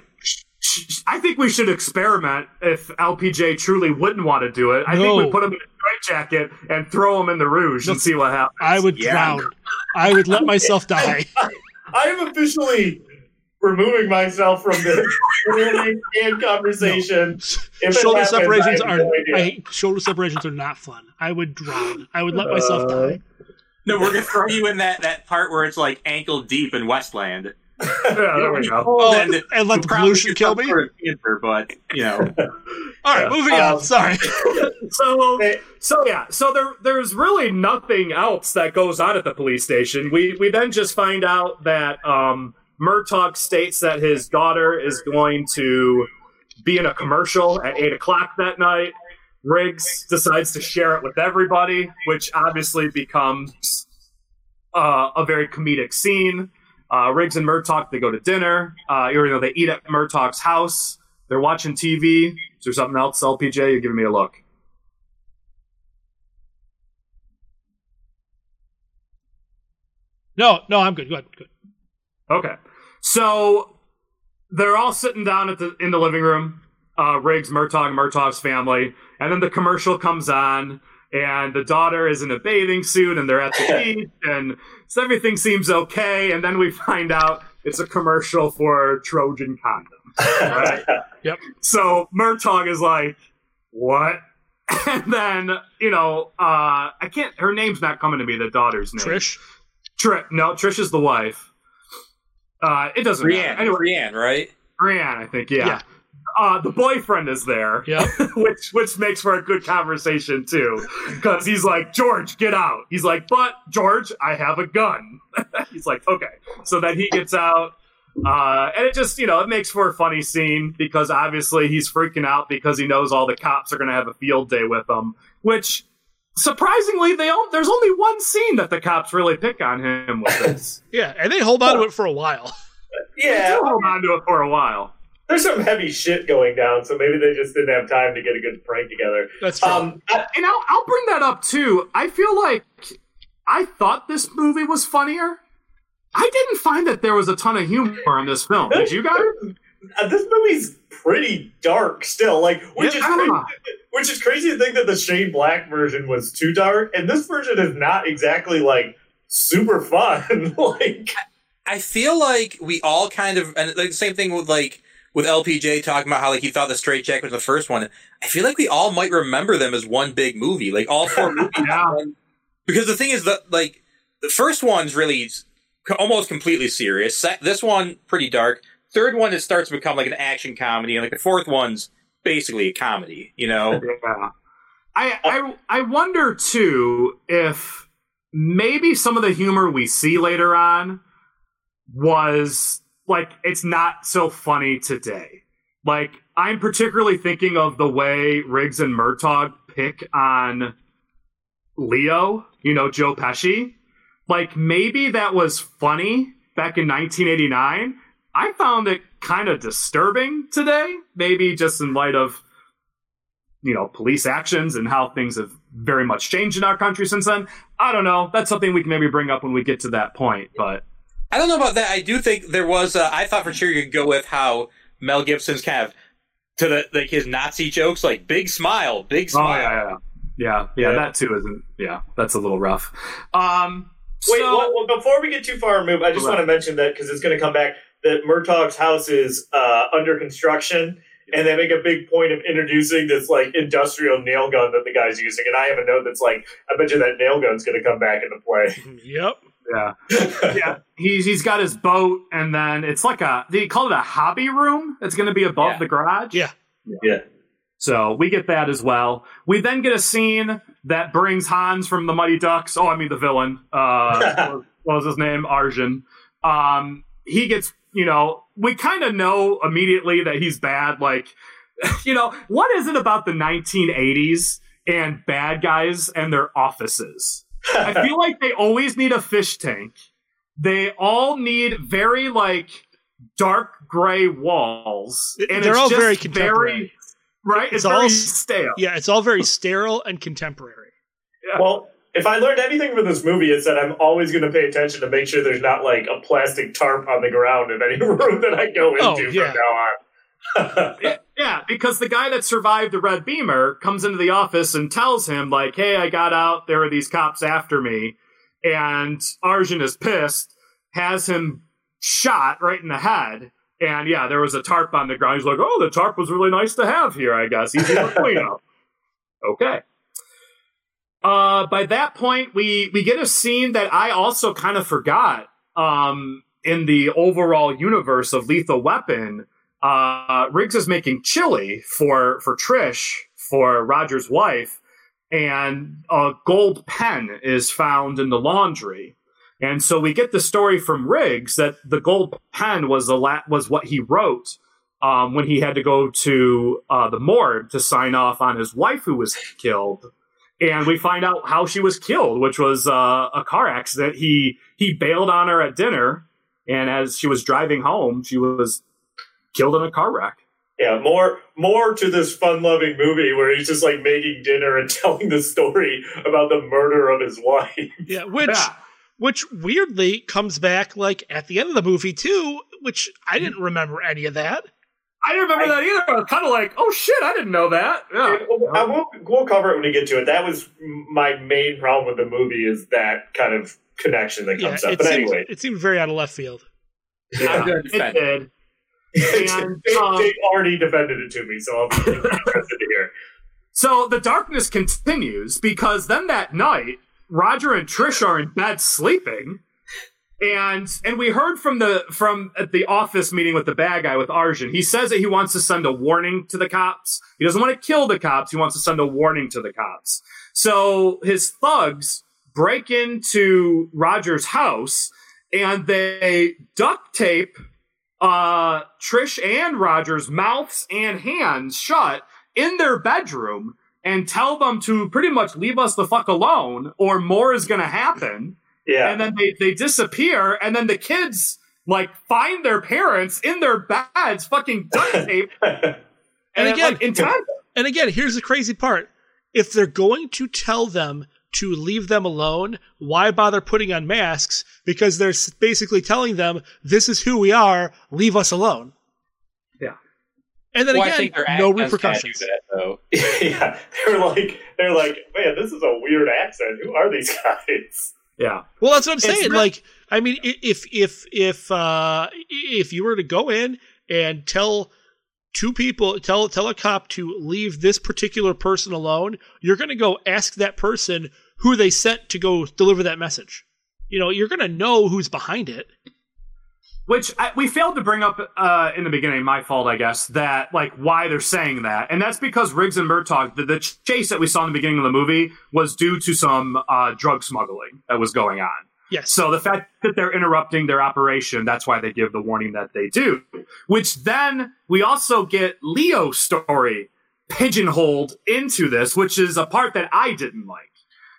I think we should experiment if LPJ truly wouldn't want to do it. I think we put him in a straitjacket and throw him in the rouge and see what happens. I would Yeah. drown. I would let myself die. I am officially removing myself from this filming and conversation. If shoulder happens, separations I are no. I shoulder separations are not fun. I would drown. I would let myself Uh, die. No, we're gonna throw you in that, that part where it's like ankle deep in Westland. Yeah, there we go. Oh, then and let the probably pollution kill me? sort cancer, but you know, All right, moving on. Um, Sorry. so so yeah so there there's really nothing else that goes on at the police station we we then just find out that um murtaugh states that his daughter is going to be in a commercial at 8 o'clock that night. Riggs decides to share it with everybody which obviously becomes uh, a very comedic scene. Uh, riggs and murtaugh they go to dinner. Uh, you know they eat at murtaugh's house. They're watching tv is there something else lpj you're giving me a look. No, no, I'm good. Good, good. Okay. So they're all sitting down at the in the living room. Uh, Riggs, Murtaugh, Murtaugh's family, and then the commercial comes on, and the daughter is in a bathing suit, and they're at the beach, and so everything seems okay. And then we find out it's a commercial for Trojan condoms. Right? Yep. So Murtaugh is like, "What?" And then you know, uh, I can't. Her name's not coming to me. The daughter's name. Trish. Trish. No, Trish is the wife. Uh, it doesn't Brienne, matter. Anyway, Brienne, right? Brienne, I think. Yeah. Yeah. Uh, the boyfriend is there, Yep. which which makes for a good conversation too, because he's like, George, get out. He's like, but George, I have a gun. he's like, okay. So then he gets out, uh, and it just you know it makes for a funny scene because obviously he's freaking out because he knows all the cops are going to have a field day with him, which surprisingly they all, there's only one scene that the cops really pick on him with this. Yeah, and they hold on to it for a while. Yeah, They'll hold on to it for a while. there's some heavy shit going down, so maybe they just didn't have time to get a good prank together. That's true. Um, I- And I'll, I'll bring that up too. I feel like I thought this movie was funnier. I didn't find that there was a ton of humor in this film. Did you guys? Uh, this movie's pretty dark still. Like, which Yeah. is crazy, which is crazy to think that the Shane Black version was too dark, and this version is not exactly like super fun. like, I feel like we all kind of, and like the same thing with like with LPJ talking about how like he thought the Straight Jacket was the first one. I feel like we all might remember them as one big movie, like all four movies. Yeah. Because the thing is that like the first one's really almost completely serious. This one pretty dark. Third one it starts to become like an action comedy, and like the fourth one's basically a comedy. You know? Yeah. I, I I wonder too if maybe some of the humor we see later on was like it's not so funny today. Like I'm particularly thinking of the way Riggs and Murtaugh pick on Leo, you know, Joe Pesci. Like maybe that was funny back in 1989. I found it kind of disturbing today, maybe just in light of you know, police actions and how things have very much changed in our country since then. I don't know. That's something we can maybe bring up when we get to that point, but I don't know about that. I do think there was. Uh, I thought for sure you could go with how Mel Gibson's kind of to the like his Nazi jokes, like big smile, big Oh smile. yeah, yeah, yeah, yeah. Yeah. That too isn't. Yeah, that's a little rough. Um, Wait, so- well, well, before we get too far removed, I just Right. want to mention that because it's going to come back that Murtaugh's house is uh, under construction, and they make a big point of introducing this like industrial nail gun that the guy's using. And I have a note that's like, I bet you that nail gun's going to come back into play. Yep. yeah, yeah. He's he's got his boat, and then it's like a. They call it a hobby room. It's going to be above Yeah. the garage. Yeah. yeah. So we get that as well. We then get a scene that brings Hans from the Mighty Ducks. Oh, I mean the villain. Uh, what was his name? Arjen. Um, he gets, you know, we kind of know immediately that he's bad. Like, you know, what is it about the 1980s and bad guys and their offices? I feel like they always need a fish tank. They all need very like dark gray walls, and They're it's all just very contemporary. right. It's, It's very all- stale. Yeah, it's all very sterile and contemporary. Well, if I learned anything from this movie, it's that I'm always going to pay attention to make sure there's not like a plastic tarp on the ground in any room that I go oh, into Oh, yeah. from now on. Yeah, yeah, because the guy that survived the red beamer comes into the office and tells him like, "Hey, I got out. There are these cops after me," and Arjen is pissed, has him shot right in the head. And yeah, there was a tarp on the ground. He's like, "Oh, the tarp was really nice to have here. I guess easy to clean up." Okay. Uh, by that point, we we get a scene that I also kind of forgot. Um, in the overall universe of Lethal Weapon, uh, Riggs is making chili for for Trish for Roger's wife, and a gold pen is found in the laundry. And so we get the story from Riggs that the gold pen was a la- was what he wrote um, when he had to go to uh, the morgue to sign off on his wife who was killed. And we find out how she was killed, which was uh, a car accident. He he bailed on her at dinner, and as she was driving home, she was killed in a car wreck. Yeah, more more to this fun-loving movie where he's just like making dinner and telling the story about the murder of his wife. Yeah, which which weirdly comes back like at the end of the movie too, which I didn't remember any of that. I didn't remember that either. I was kind of like, oh shit, I didn't know that. Yeah. I will, we'll cover it when we get to it. That was my main problem with the movie is that kind of connection that Yeah, comes up. But seems, anyway, it seemed very out of left field. yeah. it did. And, Jake, um, Jake already defended it to me, so I'll be interested to hear. So the darkness continues because then that night, Roger and Trish are in bed sleeping. And and we heard from the from at the office meeting with the bad guy with Arjen. He says that he wants to send a warning to the cops. He doesn't want to kill the cops. He wants to send a warning to the cops. So his thugs break into Roger's house and they duct tape uh, Trish and Roger's mouths and hands shut in their bedroom and tell them to pretty much leave us the fuck alone or more is going to happen. Yeah. And then they, they disappear and then the kids like find their parents in their beds fucking duct tape. And And again, like, in time. and again, here's the crazy part: if they're going to tell them to leave them alone, why bother putting on masks? Because they're basically telling them this is who we are. Leave us alone. Yeah. And then well, I again, think their no accents repercussions. that yeah, they're like they're like, man, this is a weird accent. Who are these guys? Yeah. Well, that's what I'm saying. re- like, I mean, if if if uh, if you were to go in and tell two people, tell tell a cop to leave this particular person alone, you're going to go ask that person who they sent to go deliver that message. You know, you're going to know who's behind it. Which I, we failed to bring up uh, in the beginning, my fault, I guess, that like why they're saying that, and that's because Riggs and Murtaugh, the, the chase that we saw in the beginning of the movie, was due to some uh, drug smuggling that was going on. Yes. So the fact that they're interrupting their operation, that's why they give the warning that they do. Which then we also get Leo's story pigeonholed into this, which is a part that I didn't like.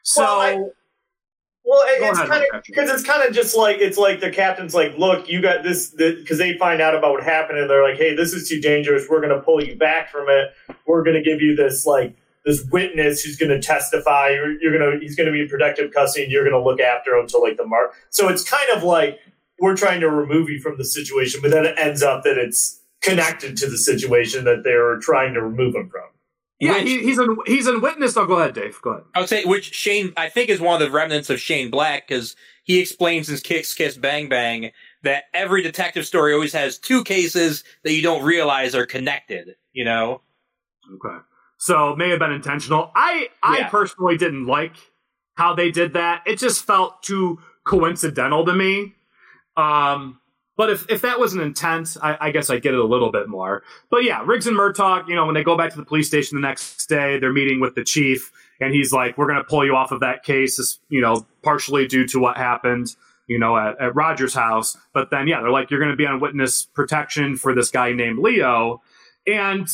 So Well, Well, it, it's kind of because it's kind of just like it's like the captain's like, look, you got this because they find out about what happened and they're like, hey, this is too dangerous. We're going to pull you back from it. We're going to give you this like this witness who's going to testify. You're, you're going to he's going to be in protective custody and you're going to look after him until like the mark. So it's kind of like we're trying to remove you from the situation, but then it ends up that it's connected to the situation that they're trying to remove him from. Yeah, he, he's in he's in witness. Oh, go ahead, Dave. Go ahead. I would say, which Shane, I think, is one of the remnants of Shane Black because he explains in Kiss Kiss Bang Bang that every detective story always has two cases that you don't realize are connected. You know, Okay. So it may have been intentional. I I Yeah. personally didn't like how they did that. It just felt too coincidental to me. Um but if, if that was an intent, I, I guess I get it a little bit more. But yeah, Riggs and Murtaugh, you know, when they go back to the police station the next day, they're meeting with the chief, and he's like, "We're going to pull you off of that case, you know, partially due to what happened, you know, at, at Roger's house." But then, yeah, they're like, "You're going to be on witness protection for this guy named Leo," and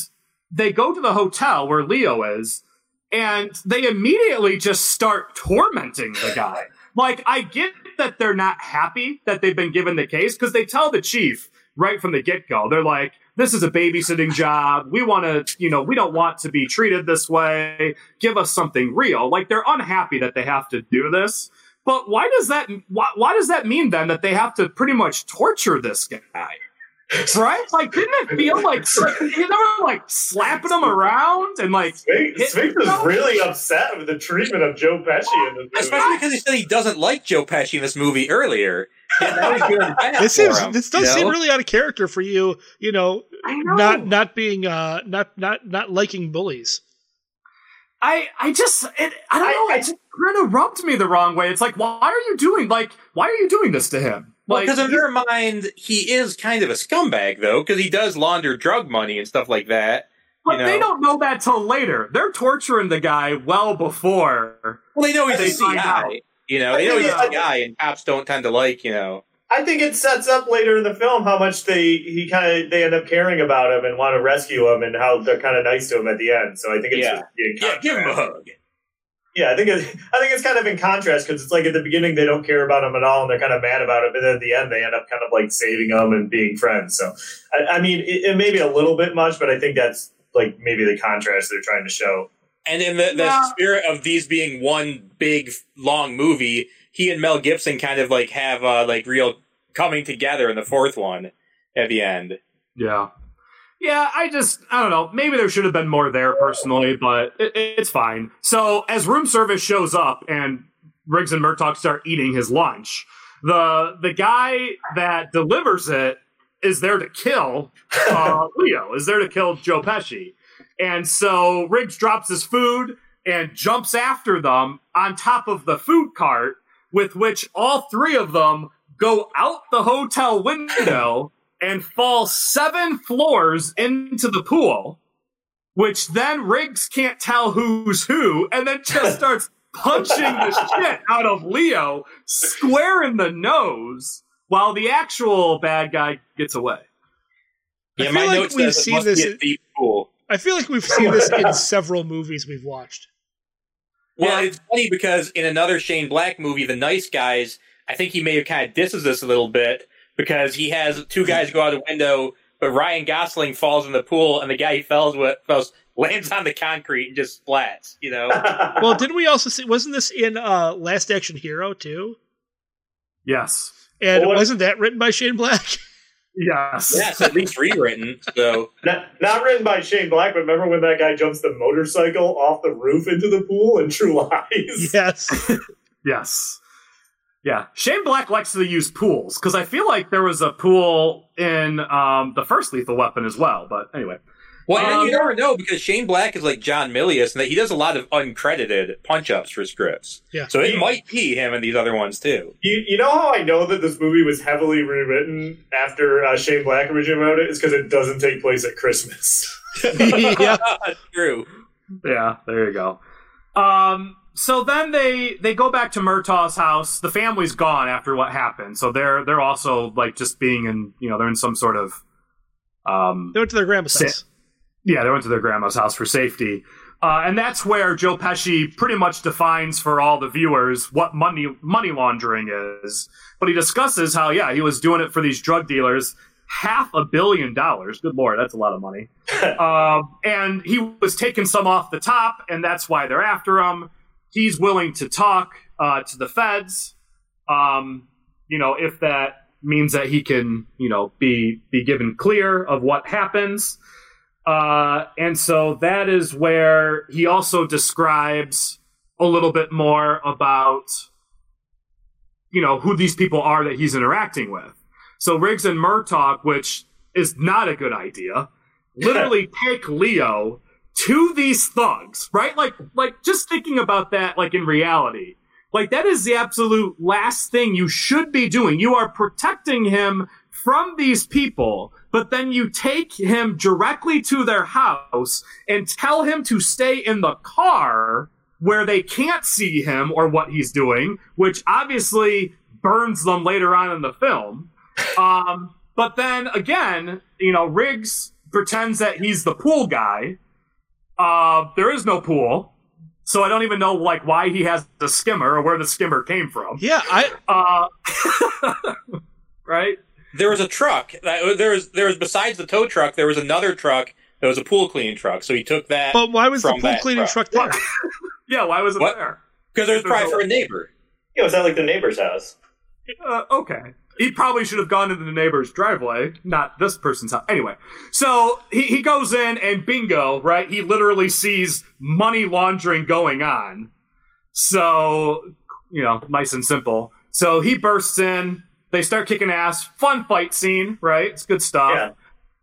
they go to the hotel where Leo is, and they immediately just start tormenting the guy. like, I get that they're not happy that they've been given the case because they tell the chief right from the get go, they're like, this is a babysitting job. We want to, you know, we don't want to be treated this way. Give us something real. Like, they're unhappy that they have to do this. But why does that why, why does that mean then that they have to pretty much torture this guy? Right? Like, didn't it feel like, like you never like slapping him around and like Sphinx, hit- was really upset with the treatment of Joe Pesci in this movie. especially because he said he doesn't like Joe Pesci in this movie earlier. And that was good bad This seems him, this does you seem really out of character for you. You know, I know. not not being uh not not not liking bullies. I I just it, I don't I- know. I- It just kind of rubbed me the wrong way. It's like, why are you doing like why are you doing this to him? Well, Like, because in he's- their mind, he is kind of a scumbag, though, because he does launder drug money and stuff like that. But you know? they don't know that till later. They're torturing the guy well before. Well, they know he's They a find out. CI. You know, they know he's a guy, and cops don't tend to like, you know. I think it sets up later in the film how much they he kind of they end up caring about him and want to rescue him and how they're kind of nice to him at the end. So I think it's Yeah. just Yeah, give him a hug. Yeah, I think it, I think it's kind of in contrast because it's like at the beginning they don't care about him at all and they're kind of mad about it, but then at the end they end up kind of like saving him and being friends. So I, I mean, it, it may be a little bit much, but I think that's like maybe the contrast they're trying to show. And in the, the Yeah. spirit of these being one big long movie, he and Mel Gibson kind of like have uh, like real coming together in the fourth one at the end. Yeah. Yeah, I just, I don't know. Maybe there should have been more there personally, but it, it's fine. So, as room service shows up and Riggs and Murtaugh start eating his lunch, the the guy that delivers it is there to kill uh, Leo, is there to kill Joe Pesci. And so Riggs drops his food and jumps after them on top of the food cart, with which all three of them go out the hotel window and fall seven floors into the pool, which then Riggs can't tell who's who, and then just starts punching the shit out of Leo square in the nose while the actual bad guy gets away. Yeah, I feel my like note we've seen this in- deep pool. I feel like we've seen this in several movies we've watched. Well, it's funny because in another Shane Black movie, The Nice Guys, I think he may have kind of disses this a little bit because he has two guys go out the window, but Ryan Gosling falls in the pool, and the guy he falls with falls, lands on the concrete and just splats. You know, Well, didn't we also see? Wasn't this in uh, Last Action Hero too? Yes. And Well, wasn't that written by Shane Black? Yes. Yes, it's at least rewritten. So Not, not written by Shane Black, but remember when that guy jumps the motorcycle off the roof into the pool in True Lies? yes. Yes. Yeah. Shane Black likes to use pools because I feel like there was a pool in um, the first Lethal Weapon as well. But anyway. Well, and Um, you never know because Shane Black is like John Milius, and that he does a lot of uncredited punch ups for scripts. Yeah. So it might be him and these other ones too. You, you know how I know that this movie was heavily rewritten after uh, Shane Black originally wrote it? Is because it doesn't take place at Christmas. yeah. True. Yeah, there you go. Um, so then they they go back to Murtaugh's house. The family's gone after what happened, so they're they're also like just being in you know they're in some sort of um They went to their grandma's Sit. house. yeah they went to their grandma's house for safety. Uh, and that's where Joe Pesci pretty much defines for all the viewers what money money laundering is. But he discusses how yeah he was doing it for these drug dealers, half a billion dollars. Good lord, that's a lot of money. um, and he was taking some off the top, and that's why they're after him. He's willing to talk uh, to the feds, um, you know, if that means that he can, you know, be be given clear of what happens. Uh, and so that is where he also describes a little bit more about, you know, who these people are that he's interacting with. So Riggs and Murtaugh, which is not a good idea, literally take Leo to these thugs, right? Like, like just thinking about that, like in reality, like that is the absolute last thing you should be doing. You are protecting him from these people, but then you take him directly to their house and tell him to stay in the car where they can't see him or what he's doing, which obviously burns them later on in the film. Um, but then again, you know, Riggs pretends that he's the pool guy. Uh, there is no pool, so I don't even know like why he has the skimmer or where the skimmer came from. Yeah, I Uh, right? There was a truck. that- There was there was besides the tow truck, there was another truck that was a pool cleaning truck. So he took that. but why was the from pool cleaning truck there? Yeah, why was it What? there? Because it was probably for a neighbor. Yeah, was that like the neighbor's house? Uh, okay. He probably should have gone into the neighbor's driveway, not this person's house. Anyway, so he, he goes in and bingo, right? He literally sees money laundering going on. So, you know, nice and simple. So he bursts in. They start kicking ass. Fun fight scene, right? It's good stuff. Yeah.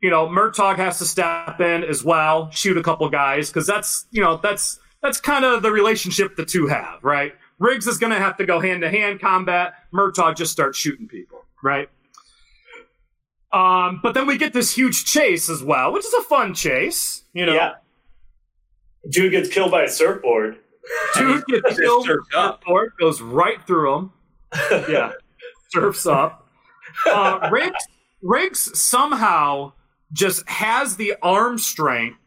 You know, Murtaugh has to step in as well, shoot a couple guys, because that's, you know, that's that's kind of the relationship the two have, right? Riggs is going to have to go hand to hand combat. Murtaugh just starts shooting people. right? Um, but then we get this huge chase as well, which is a fun chase. You know, Yeah. Dude gets killed by a surfboard. dude gets killed, surfed up. or goes right through him. Yeah, surfs up. Uh, Riggs, Riggs somehow just has the arm strength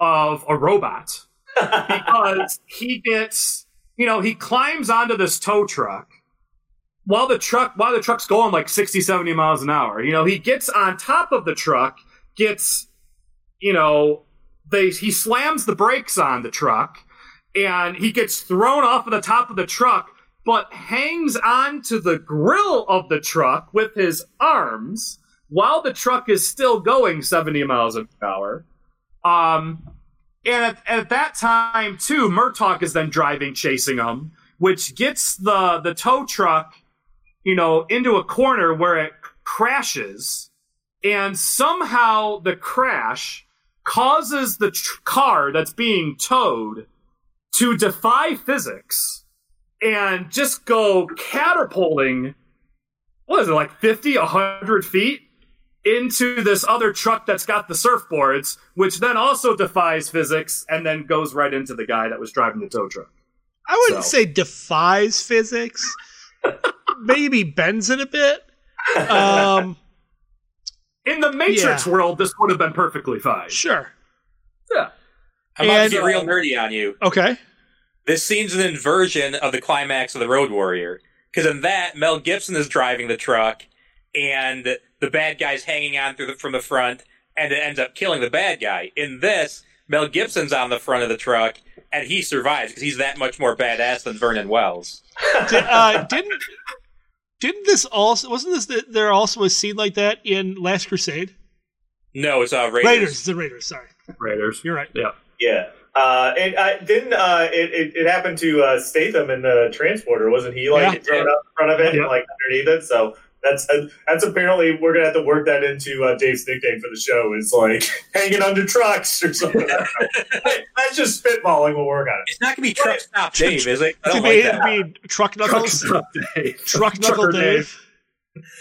of a robot because he gets, you know, he climbs onto this tow truck while the truck while the truck's going like 60 70 miles an hour. You know he gets on top of the truck gets you know they he slams the brakes on the truck and he gets thrown off of the top of the truck but hangs on to the grill of the truck with his arms while the truck is still going 70 miles an hour. Um and at, at that time too murtaugh is then driving chasing him which gets the the tow truck you know, into a corner where it crashes, and somehow the crash causes the tr- car that's being towed to defy physics and just go catapulting, what is it, like 50, 100 feet into this other truck that's got the surfboards, which then also defies physics and then goes right into the guy that was driving the tow truck. I wouldn't So- say defies physics. Maybe bends it a bit. Um, In the Matrix Yeah. world, this would have been perfectly fine. sure. Yeah. I'm about And- to get real nerdy on you. Okay. This scene's an inversion of the climax of the Road Warrior. Because in that, Mel Gibson is driving the truck, and the bad guy's hanging on through the, from the front, and it ends up killing the bad guy. In this, Mel Gibson's on the front of the truck, and he survives because he's that much more badass than Vernon Wells. Did, uh, didn't didn't this also wasn't this th- there also a scene like that in Last Crusade? No, it's uh, Raiders. Raiders, the Raiders. Sorry, Raiders. you're right. Yeah. Yeah. Uh, and I didn't. Uh, it, it, it happened to uh, Statham in the transporter, wasn't he? Like Yeah. thrown up in front of it, Yeah. and like underneath it. So that's uh, that's apparently we're gonna have to work that into uh, Dave's nickname for the show. Is like hanging under trucks or something. I don't know. Hey, that's just spitballing. We'll work on it. It's not going to be Truck Stop Dave, is it? I To don't be, like that. be Truck Knuckles, Truck Dave. Truck Knuckle Trucker Dave.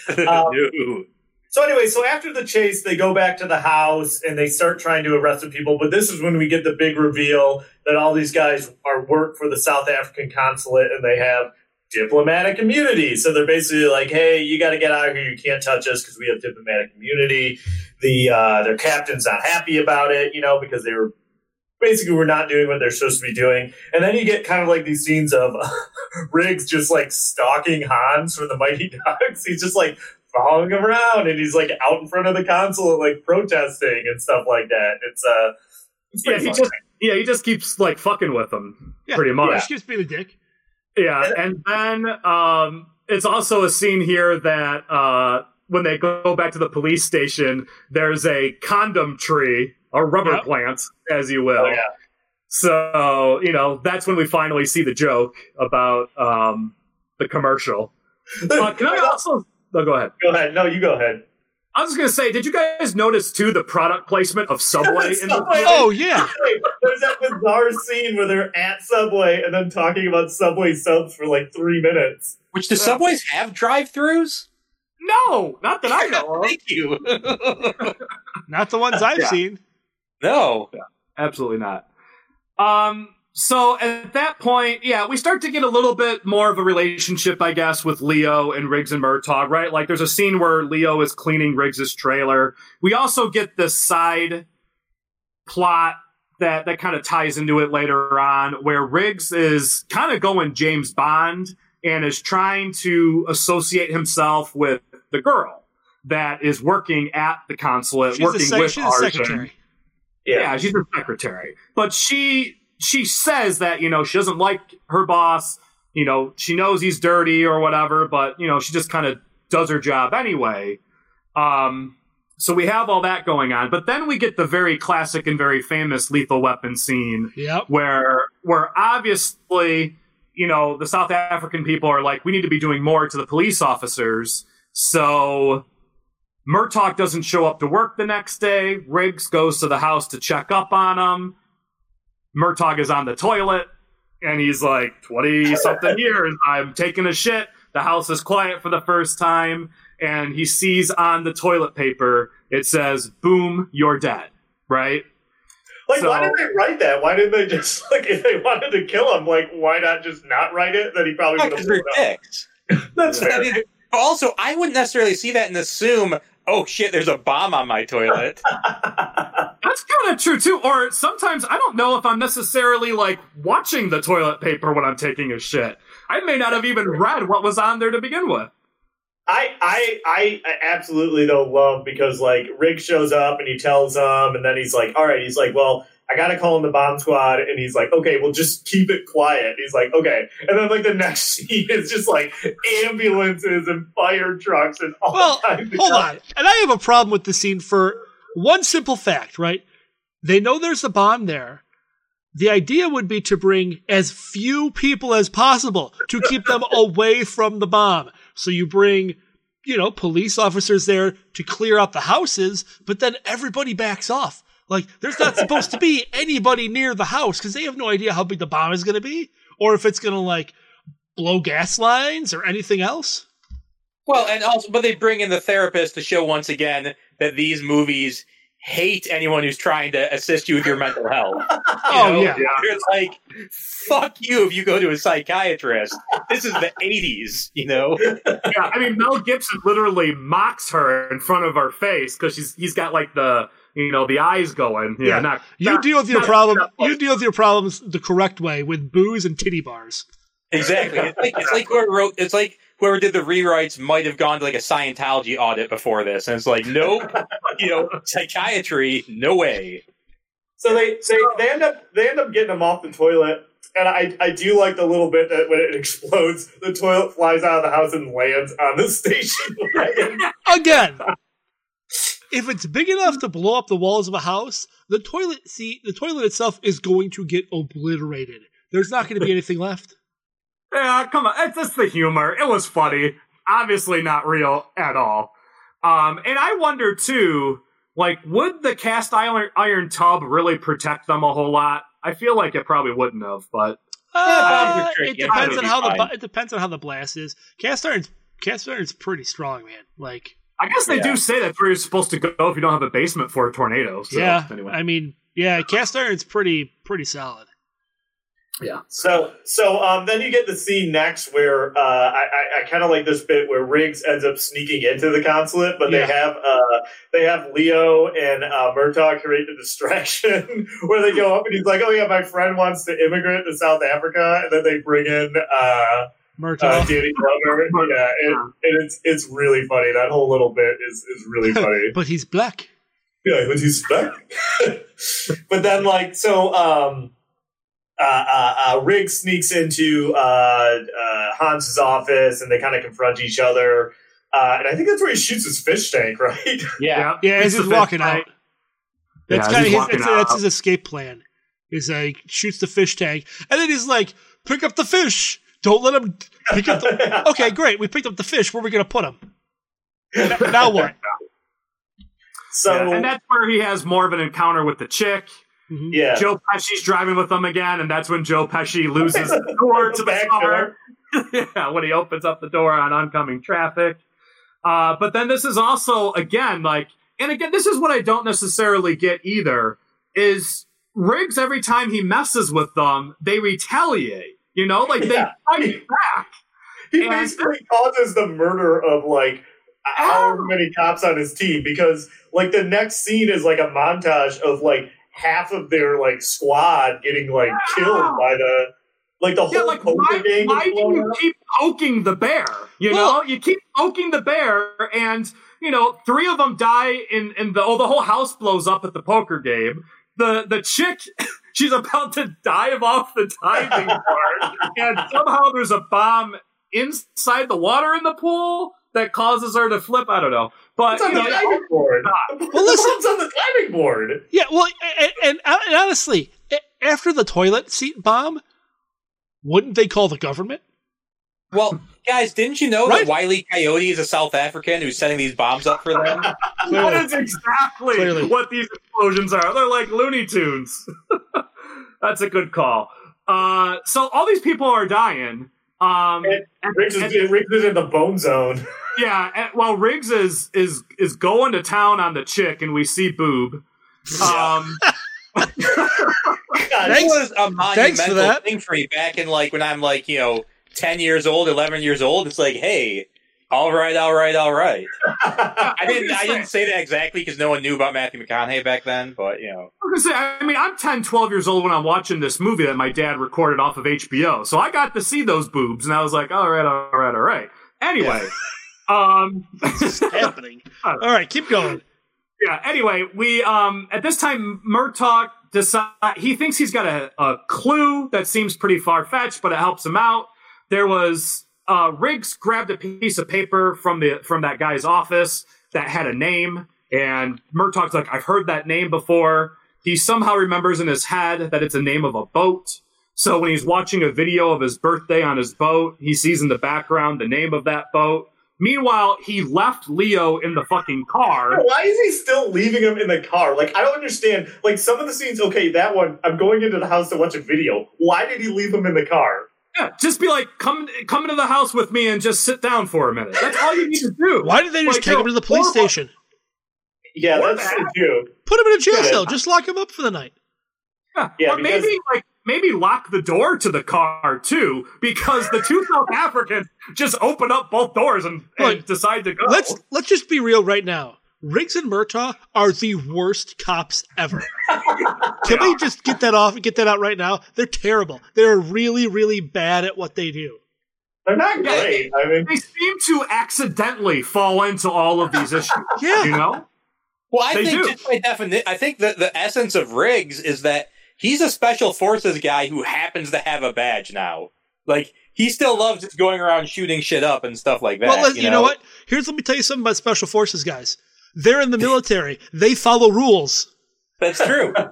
Um, No. So anyway, so after the chase, they go back to the house and they start trying to arrest the people. But this is when we get the big reveal that all these guys are work for the South African consulate and they have diplomatic immunity. So they're basically like, "Hey, you got to get out of here. You can't touch us because we have diplomatic immunity." The uh, their captain's not happy about it, you know, because they were basically were not doing what they're supposed to be doing. And then you get kind of like these scenes of Riggs just like stalking Hans from the Mighty Ducks. He's just like following him around and he's like out in front of the consulate like protesting and stuff like that. It's uh it's Yeah, he just yeah he just keeps like fucking with them Yeah, pretty much. Just keeps being a dick. Yeah, and then um, it's also a scene here that uh, when they go back to the police station, there's a condom tree, a rubber Yep. plant, as you will. Oh, yeah. So you know that's when we finally see the joke about um, the commercial. Uh, can I also? No, go ahead. Go ahead. No, you go ahead. I was gonna say, did you guys notice too the product placement of Subway? in the Subway. Oh yeah, Wait, there's that bizarre scene where they're at Subway and then talking about Subway subs for like three minutes. Which do subways have drive-throughs? No, not that I know of. Thank you. not the ones I've Yeah. seen. no. Absolutely not. Um, so at that point, yeah, we start to get a little bit more of a relationship, I guess, with Leo and Riggs and Murtaugh, right? Like there's a scene where Leo is cleaning Riggs's trailer. We also get this side plot that that kind of ties into it later on, where Riggs is kind of going James Bond and is trying to associate himself with the girl that is working at the consulate, She's, a, working sec- with she's a Arjen. secretary. Yeah. she's a secretary. But she she says that, you know, she doesn't like her boss. You know, she knows he's dirty or whatever, but you know, she just kind of does her job anyway. Um so we have all that going on. But then we get the very classic and very famous lethal weapon scene Yep. where where obviously, you know, the South African people are like, we need to be doing more to the police officers. So Murtaugh doesn't show up to work the next day. Riggs goes to the house to check up on him. Murtaugh is on the toilet and he's like 20 something years. I'm taking a shit. The house is quiet for the first time, and he sees on the toilet paper it says, "Boom, you're dead." Right? Like, why did they write that? Why didn't they just like if they wanted to kill him? Like, why not just not write it? That he probably would have because they're dicks. That's But fair. mean, also, I wouldn't necessarily see that and assume, oh shit, there's a bomb on my toilet. That's kind of true too. Or sometimes I don't know if I'm necessarily like watching the toilet paper when I'm taking a shit. I may not have even read what was on there to begin with. I, I I absolutely though love because like Rick shows up and he tells them and then he's like, all right, he's like, well, I gotta call in the bomb squad and he's like, okay, well just keep it quiet. He's like, okay, and then like the next scene is just like ambulances and fire trucks and all Well, kinds hold on. And I have a problem with the scene for one simple fact, right? They know there's a bomb there. The idea would be to bring as few people as possible to keep them away from the bomb. So you bring, you know, police officers there to clear out the houses, but then everybody backs off. Like, there's not supposed to be anybody near the house because they have no idea how big the bomb is going to be or if it's going to, like, blow gas lines or anything else. Well, and also, but they bring in the therapist to show once again that these movies hate anyone who's trying to assist you with your mental health. You Oh, know? yeah. It's like, fuck you if you go to a psychiatrist. This is the 80s, you know? yeah, I mean Mel Gibson literally mocks her in front of her face because she's he's got like the you know the eyes going. Yeah, Yeah. not You not- deal with your not- problem. You deal with your problems the correct way with booze and titty bars. Exactly. It's like, it's like whoever wrote, it's like whoever did the rewrites might have gone to like a Scientology audit before this. And it's like, nope, you know, psychiatry, no way. So they they, they end up they end up getting him off the toilet. And I, I do like the little bit that when it explodes, the toilet flies out of the house and lands on the station wagon. Again, if it's big enough to blow up the walls of a house, the toilet seat, the toilet itself is going to get obliterated. There's not going to be anything left. Yeah, come on. It's just the humor. It was funny. Obviously not real at all. Um, and I wonder too, like, would the cast iron, iron tub really protect them a whole lot? I feel like it probably wouldn't have, but Uh, it depends on how the fine. bu- it depends on how the blast is. Cast iron's cast iron's pretty strong, man. Like I guess they Yeah. do say that's where you're supposed to go if you don't have a basement for a tornado. So, yeah, Anyway. I mean, yeah, cast iron's pretty pretty solid. Yeah. So so um, then you get the scene next where uh, I, I, I kind of like this bit where Riggs ends up sneaking into the consulate, but Yeah. they have uh, they have Leo and uh, Murtaugh create the distraction where they go up and he's like, "Oh yeah, my friend wants to immigrate to South Africa," and then they bring in uh, Murtaugh. uh, Danny Glover. Yeah, and, and it's it's really funny. That whole little bit is is really funny. but he's black. Yeah, what do you expect? but then, like, so, um, uh, uh, uh, Riggs sneaks into uh, uh, Hans's office, and they kind of confront each other. Uh, and I think that's where he shoots his fish tank, right? Yeah. Yeah, as It's he's the walking fifth out. That's Yeah, kind of his. walking That's, that's his escape plan. Is uh, he shoots the fish tank, and then he's like, "Pick up the fish. Don't let him pick up the." okay, great. We picked up the fish. Where are we gonna put him? now what? So, Yeah, and that's where he has more of an encounter with the chick. Mhm. yeah. Joe Pesci's driving with them again, and that's when Joe Pesci loses the door to the car. yeah, when he opens up the door on oncoming traffic. Uh, but then this is also again like, and again, this is what I don't necessarily get either. Is Riggs every time he messes with them, they retaliate. You know, like they Yeah. fight back. He And- basically causes the murder of like however many cops on his team because like the next scene is like a montage of like half of their like squad getting like killed by the like the Yeah, whole like poker why, game. why do you up. keep poking the bear? You know, you keep poking the bear, and you know, three of them die in in the oh, the whole house blows up at the poker game. The the chick, she's about to dive off the diving board, and somehow there's a bomb inside the water in the pool that causes her to flip. I don't know, but It's on you the know, diving board. Well, listen- It's on the diving board. Yeah, well, and, and, and honestly, after the toilet seat bomb, wouldn't they call the government? Well, guys, didn't you know Right. that Wiley Coyote is a South African who's setting these bombs up for them? that is exactly Clearly. what these explosions are. They're like Looney Tunes. That's a good call. Uh, so all these people are dying, Um, And and- Riggs is, and- Riggs is in the bone zone. yeah, and, while Riggs is is is going to town on the chick, and we see boob. Um, God, That was a thanks for monumental that. thing for me back in like when I'm like, you know, 10 years old, 11 years old. It's like, hey, all right, all right, all right. I didn't I didn't say that exactly because no one knew about Matthew McConaughey back then, but you know. I was gonna say, I mean, I'm 10, 12 years old when I'm watching this movie that my dad recorded off of HBO. So I got to see those boobs, and I was like, all right, all right, all right. Anyway, um, What's happening? All right, keep going. yeah. Anyway, we um at this time Murtaugh decide he thinks he's got a, a clue that seems pretty far fetched, but it helps him out. There was uh Riggs grabbed a piece of paper from the from that guy's office that had a name, and Murtaugh's like, I've heard that name before. He somehow remembers in his head that it's a name of a boat. So when he's watching a video of his birthday on his boat, he sees in the background the name of that boat. Meanwhile, he left Leo in the fucking car. Why is he still leaving him in the car? Like, I don't understand. Like, some of the scenes, okay, that one, I'm going into the house to watch a video. Why did he leave him in the car? Yeah, just be like, come come into the house with me and just sit down for a minute. That's all you need to do. Why did they just Like, take yo, him to the police or- station? Yeah, Or that's true. Put him in a jail cell. Just lock him up for the night. Yeah, Yeah, or because- maybe like maybe lock the door to the car too, because the two South Africans just open up both doors and, and Look, decide to go. Let's let's just be real right now. Riggs and Murtaugh are the worst cops ever. Can we just get that off? And get that out right now. They're terrible. They're really, really bad at what they do. They're not great. I mean, they seem to accidentally fall into all of these issues. Yeah. You know? Well, I They think do. just by definition, I think that the essence of Riggs is that he's a special forces guy who happens to have a badge now. Like he still loves going around shooting shit up and stuff like that. well, let- you, you know what? Here's let me tell you something about special forces guys. They're in the military. they follow rules. That's true.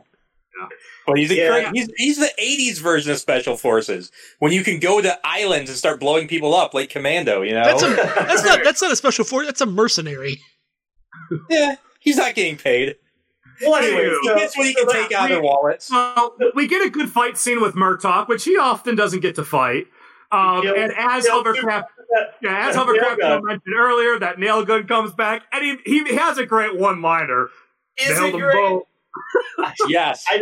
But he's a Yeah. cra- he's he's the '80s version of special forces when you can go to islands and start blowing people up like Commando. You know, That's a that's not that's not a special force. That's a mercenary. yeah, he's not getting paid. well, anyway, Ew. He gets what he so can that- take out of their wallets. So we get a good fight scene with Murtaugh, which he often doesn't get to fight. Um, Kills- and as kills Hovercraft, yeah, as Yeah, Hovercraft mentioned earlier, that nail gun comes back, and he he has a great one-liner. Is Nailed it them great? both. Yes, I,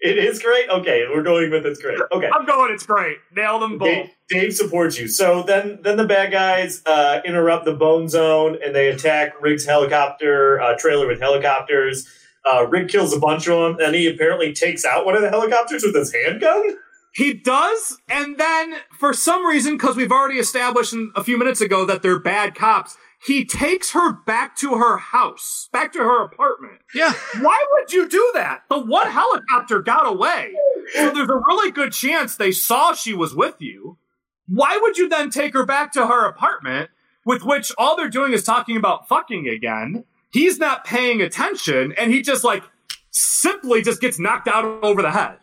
it is great. Okay, we're going with it's great. Okay. I'm going. It's great. Nailed them both. Dave, Dave supports you. So then, then the bad guys uh, interrupt the bone zone and they attack Riggs' helicopter uh, trailer with helicopters. Uh, Rig kills a bunch of them, and he apparently takes out one of the helicopters with his handgun. He does, and then for some reason, because we've already established a few minutes ago that they're bad cops, he takes her back to her house, back to her apartment. Yeah. Why would you do that? The one helicopter got away, so there's a really good chance they saw she was with you. Why would you then take her back to her apartment, with which all they're doing is talking about fucking again? He's not paying attention, and he just like simply just gets knocked out over the head.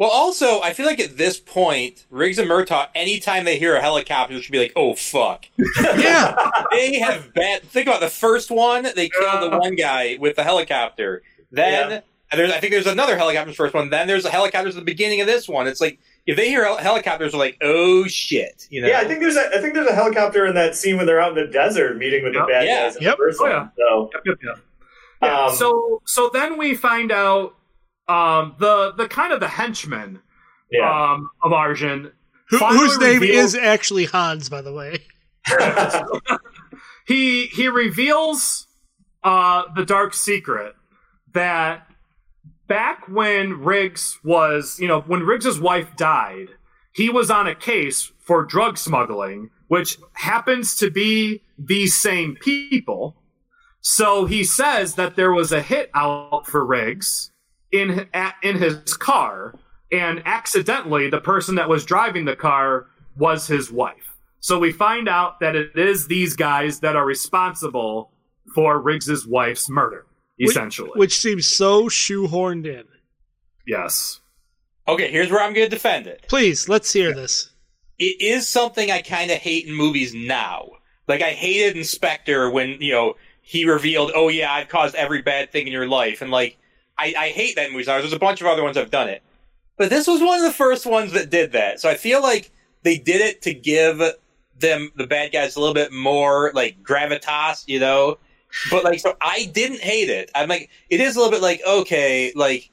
Well, also, I feel like at this point, Riggs and Murtaugh, anytime they hear a helicopter, should be like, "Oh fuck!" Yeah. they have bad. Think about the first one; they killed the one guy with the helicopter. Then Yeah. there's, I think there's another helicopter in the first one. Then there's a helicopter at the beginning of this one. It's like if they hear hel- helicopters, they're like, "Oh shit!" You know? Yeah, I think there's a I think there's a helicopter in that scene when they're out in the desert meeting with Yep. the bad Yeah. guys in Yep. the first Oh, one. yeah. So Yep, yep, yep. Yeah. Um, so so then we find out um, the the kind of the henchman yeah. um, of Arjen. Who, whose name reveals- is actually Hans, by the way. he he reveals uh, the dark secret that back when Riggs was you know when Riggs's wife died, he was on a case for drug smuggling, which happens to be these same people. So he says that there was a hit out for Riggs in at, in his car, and accidentally the person that was driving the car was his wife. So we find out that it is these guys that are responsible for Riggs's wife's murder, Which- essentially. Which seems so shoehorned in. yes. Okay, here's where I'm going to defend it. Please, let's hear this. It is something I kind of hate in movies now. Like I hated in Spectre when you know he revealed, "Oh yeah, I've caused every bad thing in your life," and like I, I hate that now. There's a bunch of other ones I've done it, but this was one of the first ones that did that. So I feel like they did it to give them the bad guys a little bit more like gravitas, you know. But like, so I didn't hate it. I'm like, it is a little bit like okay, like,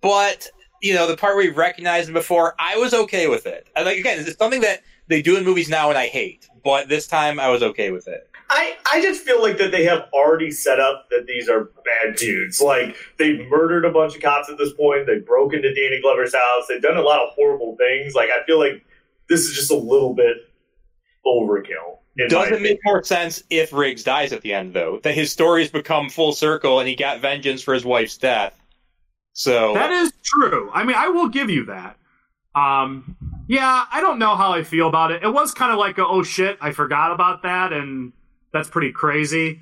but you know, the part where we recognized before, I was okay with it. Like again, it's something that they do in movies now, and I hate. But this time, I was okay with it. I, I just feel like that they have already set up that these are bad dudes. Like they've murdered a bunch of cops at this point. They broke into Danny Glover's house. They've done a lot of horrible things. Like I feel like this is just a little bit overkill. in my Doesn't make more sense if Riggs dies at the end, though? That his stories become full circle and he got vengeance for his wife's death. So That is true. I mean, I will give you that. Um, yeah, I don't know how I feel about it. It was kind of like, a, oh shit, I forgot about that, and that's pretty crazy.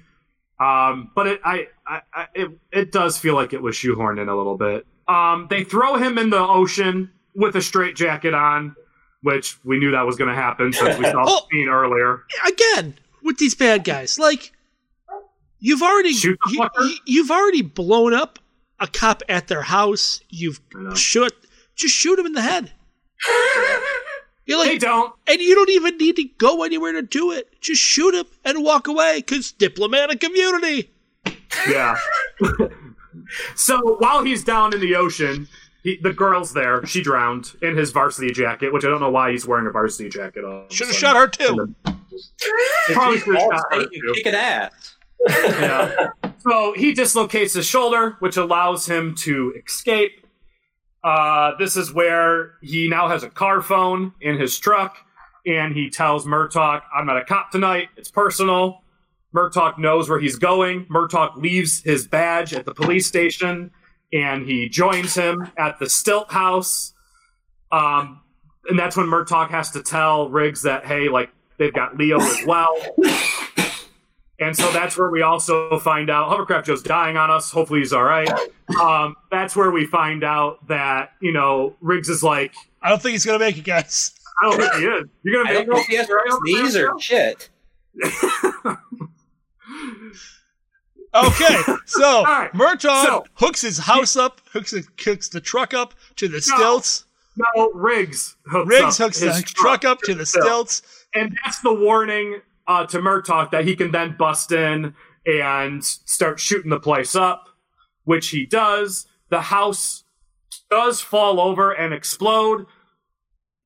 Um, but it, I, I, I, it, it does feel like it was shoehorned in a little bit. Um, they throw him in the ocean with a straight jacket on, which we knew that was going to happen since we saw the Oh. scene earlier. Again, with these bad guys, like you've already you, fucker? you- you've already blown up a cop at their house. You've I know. shot just shoot him in the head. You're They like, don't. and you don't even need to go anywhere to do it. Just shoot him and walk away, because diplomatic immunity. Yeah. so while he's down in the ocean, he, the girl's there. She drowned in his varsity jacket, which I don't know why he's wearing a varsity jacket. on. Should have shot her too. Probably should have shot her, Satan too. kicking ass. Yeah. So he dislocates his shoulder, which allows him to escape. Uh, this is where he now has a car phone in his truck, and he tells Murtaugh, "I'm not a cop tonight. It's personal." Murtaugh knows where he's going. Murtaugh leaves his badge at the police station, and he joins him at the Stilt House. Um, and that's when Murtaugh has to tell Riggs that, hey, like they've got Leo as well. And so that's where we also find out Hovercraft Joe's dying on us. Hopefully he's all right. Um, that's where we find out that you know Riggs is like, I don't think he's gonna make it, guys. I don't think he is. You're gonna I don't know if he has Right, sneeze or shit. Okay, so right, Murtaugh so- hooks his house up, hooks the, hooks the truck up to the No. stilts. No, Riggs hooks Riggs up hooks his the truck up to the stilts. and that's the warning uh, to Murtaugh that he can then bust in and start shooting the place up, which he does. The house does fall over and explode.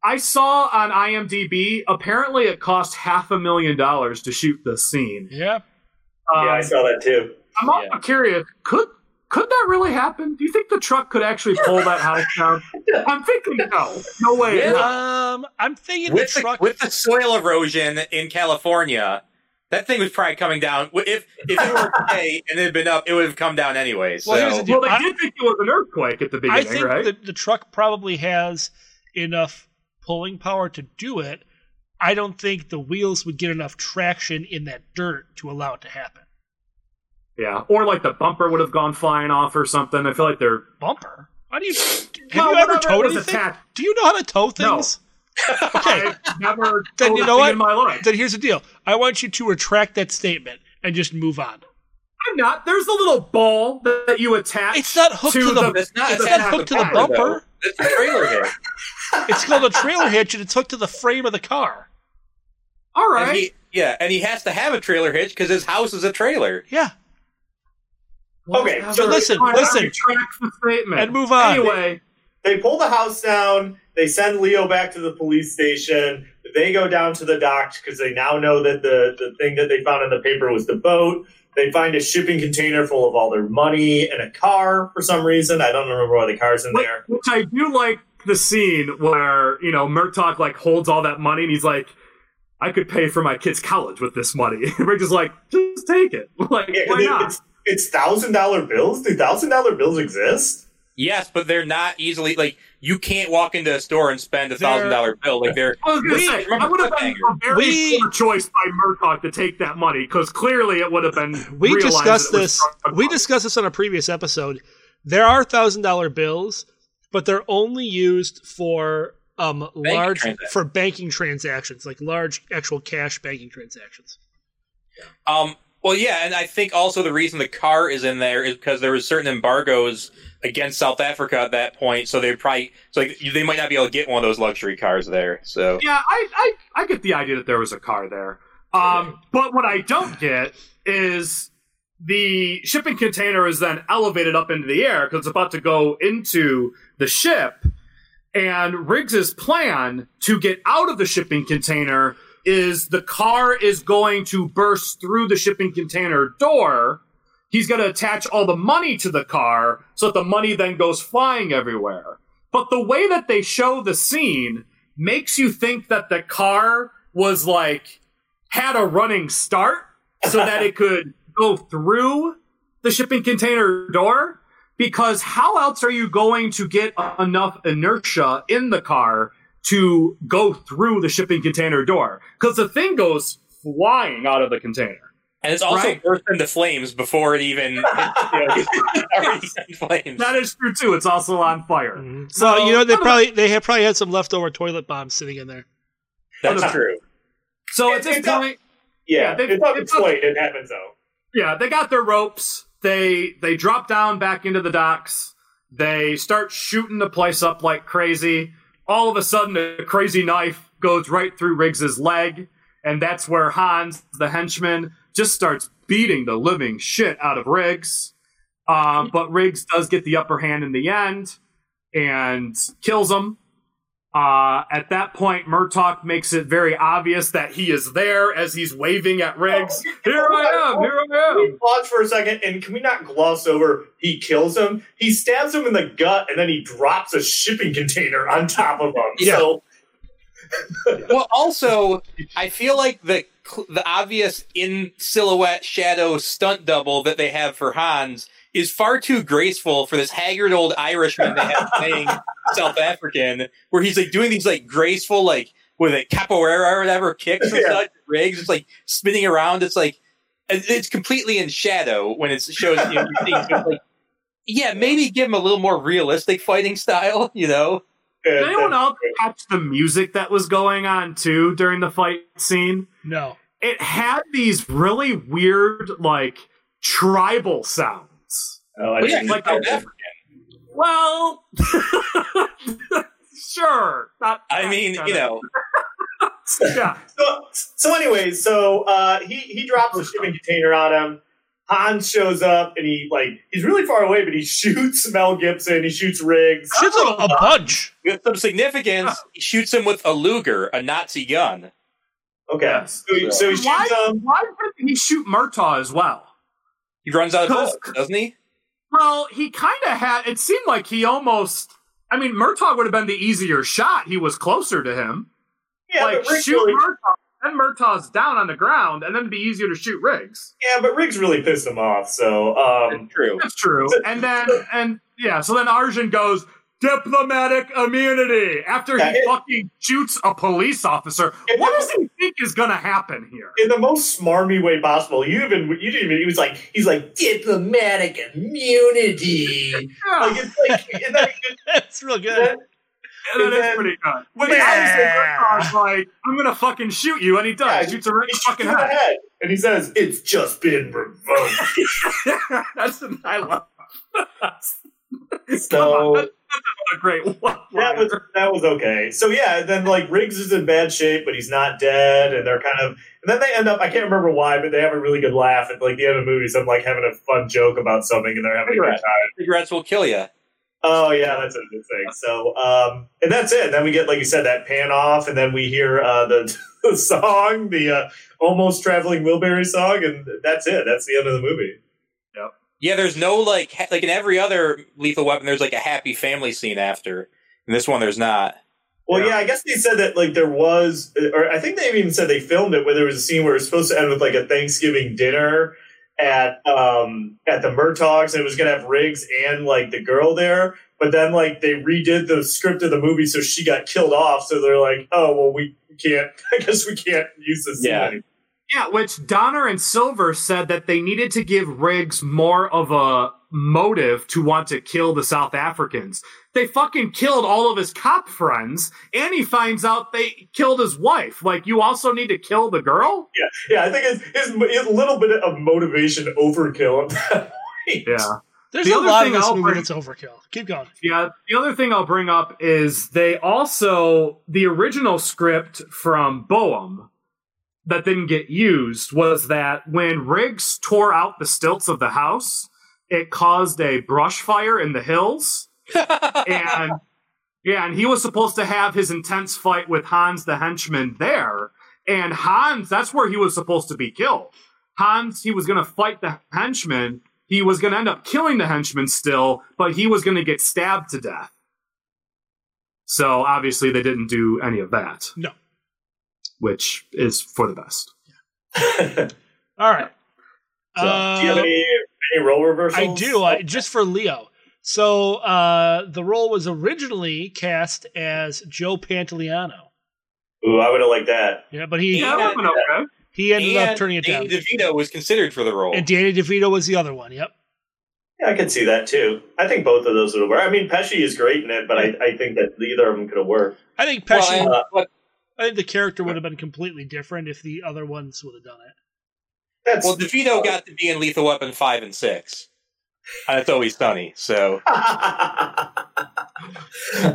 I saw on IMDb, apparently it cost half a million dollars to shoot this scene. Yeah. Um, yeah, I saw that too. I'm also curious, could could that really happen? Do you think the truck could actually pull that house down? I'm thinking no. No way. Yeah. Um, I'm thinking With the the, truck. with the soil erosion in California, that thing was probably coming down. If if it were today and it had been up, it would have come down anyway. So Well, here's the. Well, they I- did think it was an earthquake at the beginning, I beginning, think right? that the truck probably has enough pulling power to do it. I don't think the wheels would get enough traction in that dirt to allow it to happen. yeah, or like the bumper would have gone flying off or something. I feel like they're Bumper? How do you have Well, you ever towed anything? Do you know how to tow No. things? Okay, I've never then you know what? in my life. Then here's the deal. I want you to retract that statement and just move on. I'm not. There's a little ball that you attach. It's not hooked to the- That's not, It's not hooked to the bumper, though. Bumper. That's a trailer hit. It's called a trailer hitch, and it's hooked to the frame of the car. All right. And he, yeah, and he has to have a trailer hitch because his house is a trailer. Yeah, Okay, so listen, listen. I'll retract the statement And move on. Anyway, They pull the house down. They send Leo back to the police station. They go down to the docks because they now know that the, the thing that they found in the paper was the boat. They find a shipping container full of all their money and a car for some reason. I don't remember why the car's in which, there. which I do like the scene where you know Murtaugh like holds all that money and he's like, "I could pay for my kid's college with this money." And Rick is like, "Just take it." Like, Yeah, why it- not? It's, it's thousand dollar bills. Do thousand dollar bills exist? Yes, but they're not easily like you can't walk into a store and spend a thousand dollar bill. Like they're I was gonna We- say, I would have been a very We- poor choice by Murtaugh to take that money because clearly it would have been. we discussed that it was this. We discussed this on a previous episode. There are thousand dollar bills, but they're only used for um large transactions. for banking transactions, like large actual cash banking transactions. um Well, yeah, and I think also the reason the car is in there is because there was certain embargoes against South Africa at that point, so they probably so like, they might not be able to get one of those luxury cars there. So Yeah, I, I I get the idea that there was a car there. Um, but what I don't get is the shipping container is then elevated up into the air because it's about to go into the ship. And Riggs's plan to get out of the shipping container is the car is going to burst through the shipping container door. He's going to attach all the money to the car so that the money then goes flying everywhere. But the way that they show the scene makes you think that the car was like had a running start so that it could go through the shipping container door. Because how else are you going to get enough inertia in the car to go through the shipping container door? Because the thing goes flying out of the container and it's also Right. burst into flames before it even you know, it's already in flames. that is true too it's also on fire So Mm-hmm. you know they probably they have probably had some leftover toilet bombs sitting in there. That's true. so It- at this it's not- point Yeah, Yeah, they- it's not it's not- explained. It happens though. yeah they got their ropes they they drop down back into the docks they start shooting the place up like crazy all of a sudden a crazy knife goes right through riggs's leg and that's where hans the henchman just starts beating the living shit out of riggs um, but riggs does get the upper hand in the end and kills him uh, at that point, Murtaugh makes it very obvious that he is there as he's waving at Riggs. Here I am, here I Can we am. pause for a second and can we not gloss over he kills him? He stabs him in the gut and then he drops a shipping container on top of him. Yeah. So well, also, I feel like the cl- the obvious in silhouette shadow stunt double that they have for Hans is far too graceful for this haggard old Irishman they have playing South African, where he's like doing these like graceful like with a capoeira or whatever kicks and Yeah. such rigs. It's like spinning around. It's like it's completely in shadow when it shows you know, things. Like, yeah, maybe give him a little more realistic fighting style. You know. Did anyone else catch the music that was going on too during the fight scene? No. It had these really weird, like, tribal sounds. Oh, I Well, yeah, didn't- like South African. Well, sure. Not, I mean, you know, yeah. so, so anyways, so uh, he he drops a shipping container on him. Hans shows up and he like he's really far away, but he shoots Mel Gibson. He shoots Riggs. Shoots a, a bunch. with some significance, he shoots him with a Luger, a Nazi gun. Okay, Yeah. so, he- so he shoots Why, him. why did he shoot Murtaugh as well? He runs out of bullets, doesn't he? Well, he kind of had. It seemed like he almost. I mean, Murtaugh would have been the easier shot. He was closer to him. Yeah, like but Riggs shoot really, Murtaugh, then Murtaugh's down on the ground, and then it'd be easier to shoot Riggs. yeah, but Riggs really pissed him off. So um, True. That's true. And then and yeah, so then Arjen goes diplomatic immunity after he it- fucking shoots a police officer. It- What does he think is going to happen here? in the most smarmy way possible. You even you didn't even. He was like he's like diplomatic immunity. Yeah, Like it's like and then, That's real good. then- that and is then- pretty good. When Yeah. obviously Murtaugh's like, I'm going to fucking shoot you, and he does. Yeah, he shoots a right in the fucking him in the head. head, and he says, "It's just been revoked." That's the, I love. so a great one. that was that was okay. So yeah, then like Riggs is in bad shape, but he's not dead, and they're kind of. And then they end up. I can't remember why, but they have a really good laugh at like the end of the movie. Some like having a fun joke about something, and they're having a good time. Cigarettes will kill you. Oh yeah, that's a good thing. So, um, and that's it. Then we get, like you said, that pan off, and then we hear uh, the, the song, the uh, almost traveling Wilbury song, and that's it. That's the end of the movie. Yeah, there's no like ha- like in every other Lethal Weapon. There's like a happy family scene after. In this one, there's not. Well, Yeah. I guess they said that like there was, or I think they even said they filmed it where there was a scene where it was supposed to end with like a Thanksgiving dinner at um at the Murtaughs, and it was gonna have Riggs and like the girl there. But then like they redid the script of the movie, so she got killed off. So they're like, oh well, we can't. I guess we can't use this. scene Yeah. anymore. Yeah, which Donner and Silver said that they needed to give Riggs more of a motive to want to kill the South Africans. They fucking killed all of his cop friends, and he finds out they killed his wife. Like, you also need to kill the girl? Yeah, yeah. I think it's, it's, it's a little bit of motivation overkill at that point. Yeah. There's The a other lot of thing this I'll movie bring- that's overkill. Keep going. Yeah, the other thing I'll bring up is they also the original script from Boam that didn't get used was that when Riggs tore out the stilts of the house, it caused a brush fire in the hills. and yeah, and he was supposed to have his intense fight with Hans the henchman there. And Hans, that's where he was supposed to be killed. Hans, he was going to fight the henchman. He was going to end up killing the henchman still, but he was going to get stabbed to death. So obviously they didn't do any of that. No. Which is for the best. All right. So, do you have Uh, any, any role reversals? I do, I, just for Leo. So uh, the role was originally cast as Joe Pantoliano. Ooh, I would have liked that. Yeah, but he Yeah, that okay. he ended up turning it down. Danny DeVito was considered for the role. And Danny DeVito was the other one. Yep. Yeah, I could see that too. I think both of those would have worked. I mean, Pesci is great in it, but I, I think that either of them could have worked. I think Well, Pesci. and- but I think the character would have been completely different if the other ones would have done it. That's well, DeVito got to be in Lethal Weapon five and six, and it's always sunny. So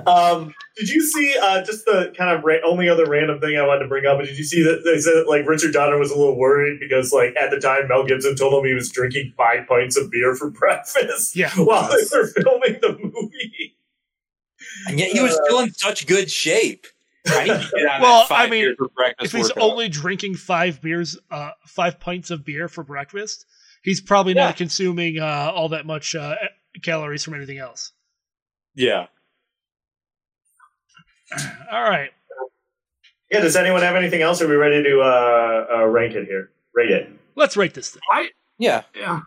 um, did you see uh, just the kind of ra- only other random thing I wanted to bring up? Did you see that they said like Richard Donner was a little worried because like at the time Mel Gibson told him he was drinking five pints of beer for breakfast Yeah. while they were filming the movie. and yet he was still in such good shape. I need to get on Well, I mean, for breakfast If he's workout. only drinking five beers, uh, five pints of beer for breakfast, he's probably Yeah. not consuming uh, all that much uh, calories from anything else. yeah. All right. Yeah. Does anyone have anything else? Are we ready to uh, uh, rank it here? Rate it. Let's rate this thing. I Yeah. yeah.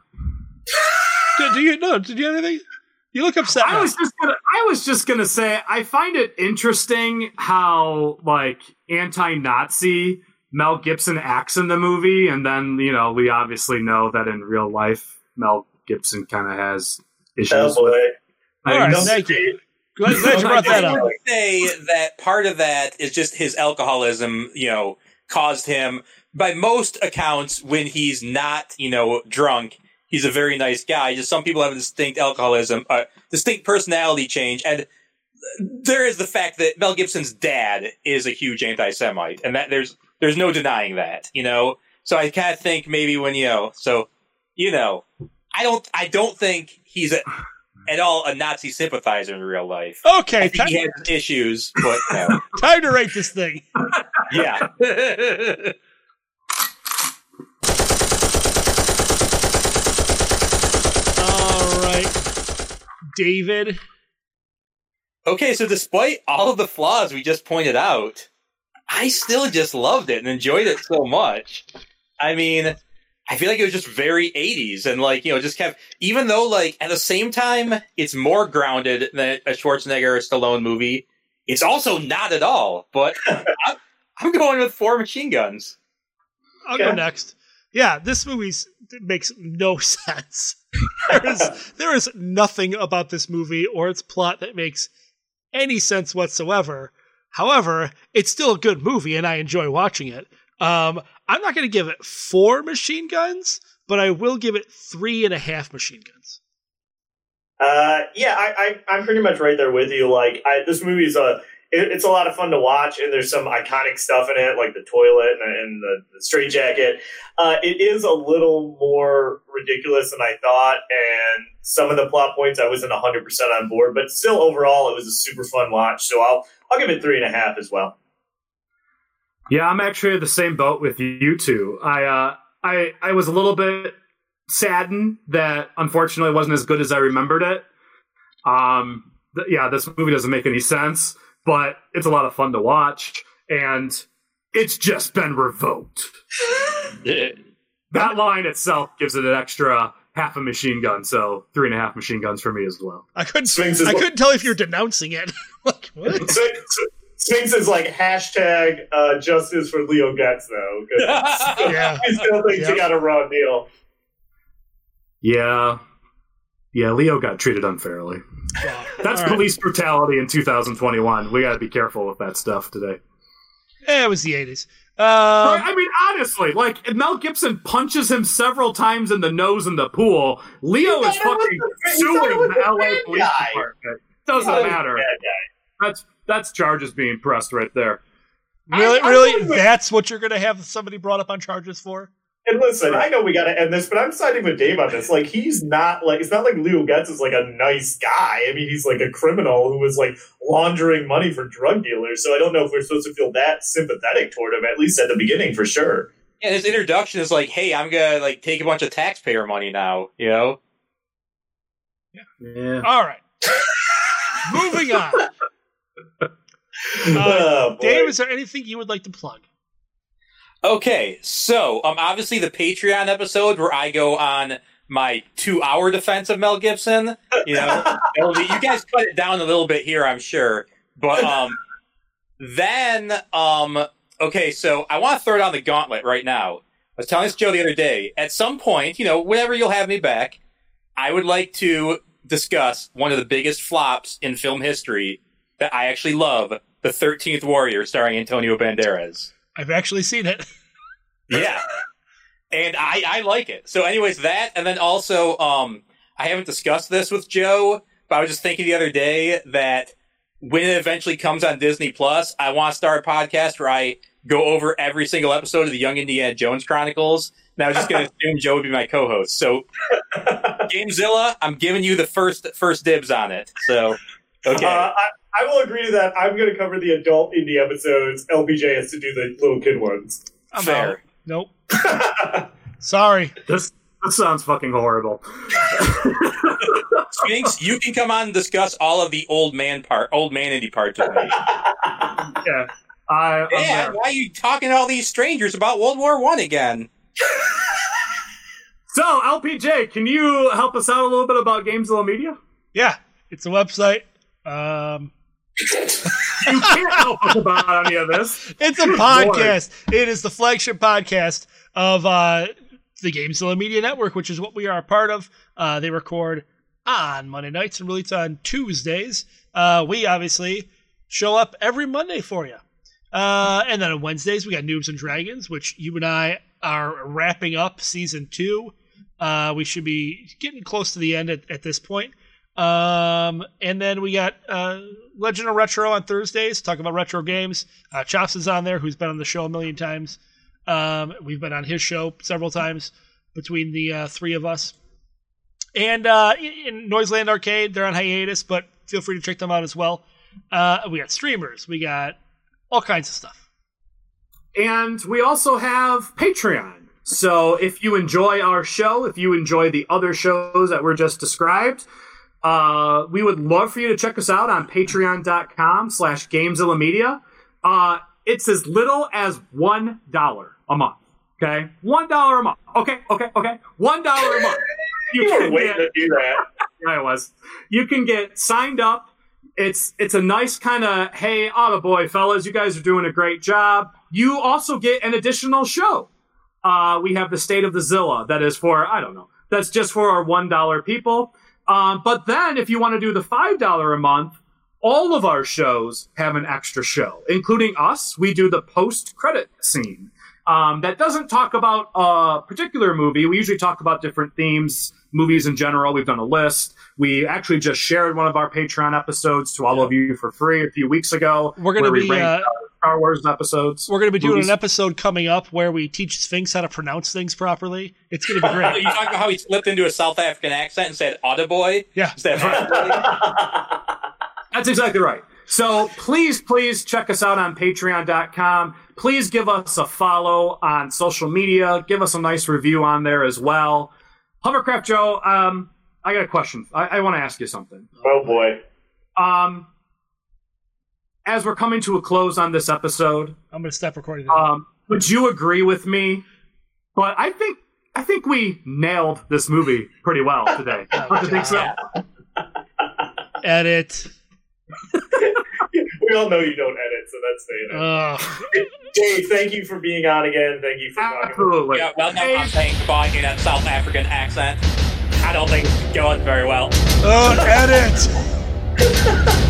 Do, do you no? Did you have anything? You look upset. I now. was just gonna I was just gonna say I find it interesting how like anti-Nazi Mel Gibson acts in the movie, and then you know we obviously know that in real life Mel Gibson kind of has issues. Oh boy. with, All right, don't thank you. Glad, glad you brought that I up. would say that part of that is just his alcoholism, you know, caused him, by most accounts, when he's not, you know, drunk, he's a very nice guy. Just some people have a distinct alcoholism, uh, distinct personality change. And there is the fact that Mel Gibson's dad is a huge anti Semite, and that there's there's no denying that, you know? So I kind of think maybe when, you know, so, you know, I don't, I don't think he's a, at all a Nazi sympathizer in real life. Okay, I think ti- he has issues, but no. time to rate this thing. yeah. David. okay, so despite all of the flaws we just pointed out, I still just loved it and enjoyed it so much. I mean, I feel like it was just very 80s and like, you know, just kept, even though like at the same time, it's more grounded than a Schwarzenegger or Stallone movie, it's also not at all. But I'm, I'm going with four machine guns. I'll go next. Yeah, this movie makes no sense. there is there is nothing about this movie or its plot that makes any sense whatsoever. However, it's still a good movie, and I enjoy watching it. Um, I'm not going to give it four machine guns, but I will give it three and a half machine guns. Uh, yeah, I, I, I'm pretty much right there with you. Like, I, this movie is a, it, it's a lot of fun to watch, and there's some iconic stuff in it, like the toilet and, and the, the straight jacket. Uh, it is a little more ridiculous than I thought, and some of the plot points I wasn't 100 percent on board, but still, overall, it was a super fun watch. So I'll, I'll give it three and a half as well. Yeah, I'm actually in the same boat with you two. I uh, I I was a little bit saddened that unfortunately wasn't as good as I remembered it. Um, th- yeah, this movie doesn't make any sense, but it's a lot of fun to watch, and it's just been revoked. That line itself gives it an extra half a machine gun, so three and a half machine guns for me as well. I couldn't Sphinx I what- couldn't tell if you're denouncing it. like what? Sphinx, Sphinx is like hashtag uh, justice for Leo Getz, though. 'cause Yeah. he still thinks Yep. he got a raw deal. Yeah, Yeah, Leo got treated unfairly. That's All right. police brutality in 2021. We got to be careful with that stuff today. Eh, it was the 80s. Right, Um, I mean, honestly, like Mel Gibson punches him several times in the nose in the pool. Leo is thought it was fucking the- he thought it suing the the LA Police guy. Department. Doesn't matter. That's that's charges being pressed right there. really, I- I really, that's what you're going to have somebody brought up on charges for? And listen, I know we got to end this, but I'm siding with Dave on this. Like, he's not like it's not like Leo Getz is like a nice guy. I mean, he's like a criminal who was like laundering money for drug dealers. So I don't know if we're supposed to feel that sympathetic toward him, at least at the beginning, for sure. Yeah, his introduction is like, "Hey, I'm gonna like take a bunch of taxpayer money now." You know. Yeah. All right. Moving on. Uh, Oh. Dave, is there anything you would like to plug? Okay, so um, obviously the Patreon episode where I go on my two-hour defense of Mel Gibson. You know, be- you guys cut it down a little bit here, I'm sure. But um, then um, okay, so I want to throw down the gauntlet right now. I was telling this Joe the other day. At some point, you know, whenever you'll have me back, I would like to discuss one of the biggest flops in film history that I actually love: The Thirteenth Warrior, starring Antonio Banderas. I've actually seen it. Yeah. And I, I like it. So anyways, that and then also um I haven't discussed this with Joe, but I was just thinking the other day that when it eventually comes on Disney Plus, I want to start a podcast where I go over every single episode of the Young Indiana Jones Chronicles. And I was just gonna assume Joe would be my co-host. So Gamezilla, I'm giving you the first first dibs on it. So okay. Uh, I, I will agree to that. I'm going to cover the adult indie episodes. LPJ has to do the little kid ones. I'm Fair. out. Nope. Sorry. This this sounds fucking horrible. Sphinx, you can come on and discuss all of the old man part old manity parts with me. Yeah. I, I'm Yeah, why are you talking to all these strangers about World War One again? So, LPJ, can you help us out a little bit about Gamezilla Media? Yeah, it's a website. Um, You can't help us about any of this. it's a Good podcast. It is the flagship podcast of uh, the Gamezilla Media Network, which is what we are a part of. Uh, they record on Monday nights and release on Tuesdays. Uh, we obviously show up every Monday for you. Uh, and then on Wednesdays, we got Noobs and Dragons, which you and I are wrapping up season two. Uh, we should be getting close to the end at, at this point. Um, and then we got uh, Legend of Retro on Thursdays, talking about retro games. Uh, Chops is on there, who's been on the show a million times. Um, we've been on his show several times between the uh, three of us. And uh, in Noiseland Arcade, they're on hiatus, but feel free to check them out as well. Uh, we got streamers, we got all kinds of stuff. And we also have Patreon. So if you enjoy our show, if you enjoy the other shows that were just described, uh, we would love for you to check us out on patreon.com slash gamezilla media. Uh, it's as little as one dollar a month. Okay? One dollar a month. Okay, okay, okay. One dollar a month. You can get- to do that. yeah, I was. You can get signed up. It's it's a nice kind of hey, auto boy, fellas, you guys are doing a great job. You also get an additional show. Uh, we have the State of the Zilla that is for I don't know. That's just for our one dollar people. Um, but then if you want to do the five dollar a month, all of our shows have an extra show, including us. We do the post credit scene. Um, that doesn't talk about a particular movie. We usually talk about different themes, movies in general. We've done a list. We actually just shared one of our Patreon episodes to all of you for free a few weeks ago. We're gonna where we be, uh, Star Wars episodes. We're going to be doing movies. an episode coming up where we teach Sphinx how to pronounce things properly. It's going to be great. you great. talking about how he slipped into a South African accent and said "Audeboy"? Yeah. Instead of That's exactly right. So please, please check us out on patreon.com. Please give us a follow on social media. Give us a nice review on there as well. Hovercraft Joe, um, I got a question. I, I want to ask you something. Oh boy. Um, As we're coming to a close on this episode, I'm going to stop recording. Now. um, would you agree with me? But I think I think we nailed this movie pretty well today. Don't you think so? Edit. we all know you don't edit, so that's staying in. Ugh. Dave, thank you for being on again. Thank you for talking. Absolutely. yeah, welcome. I'm saying goodbye in a South African accent. I don't think it's going very well. Oh, edit!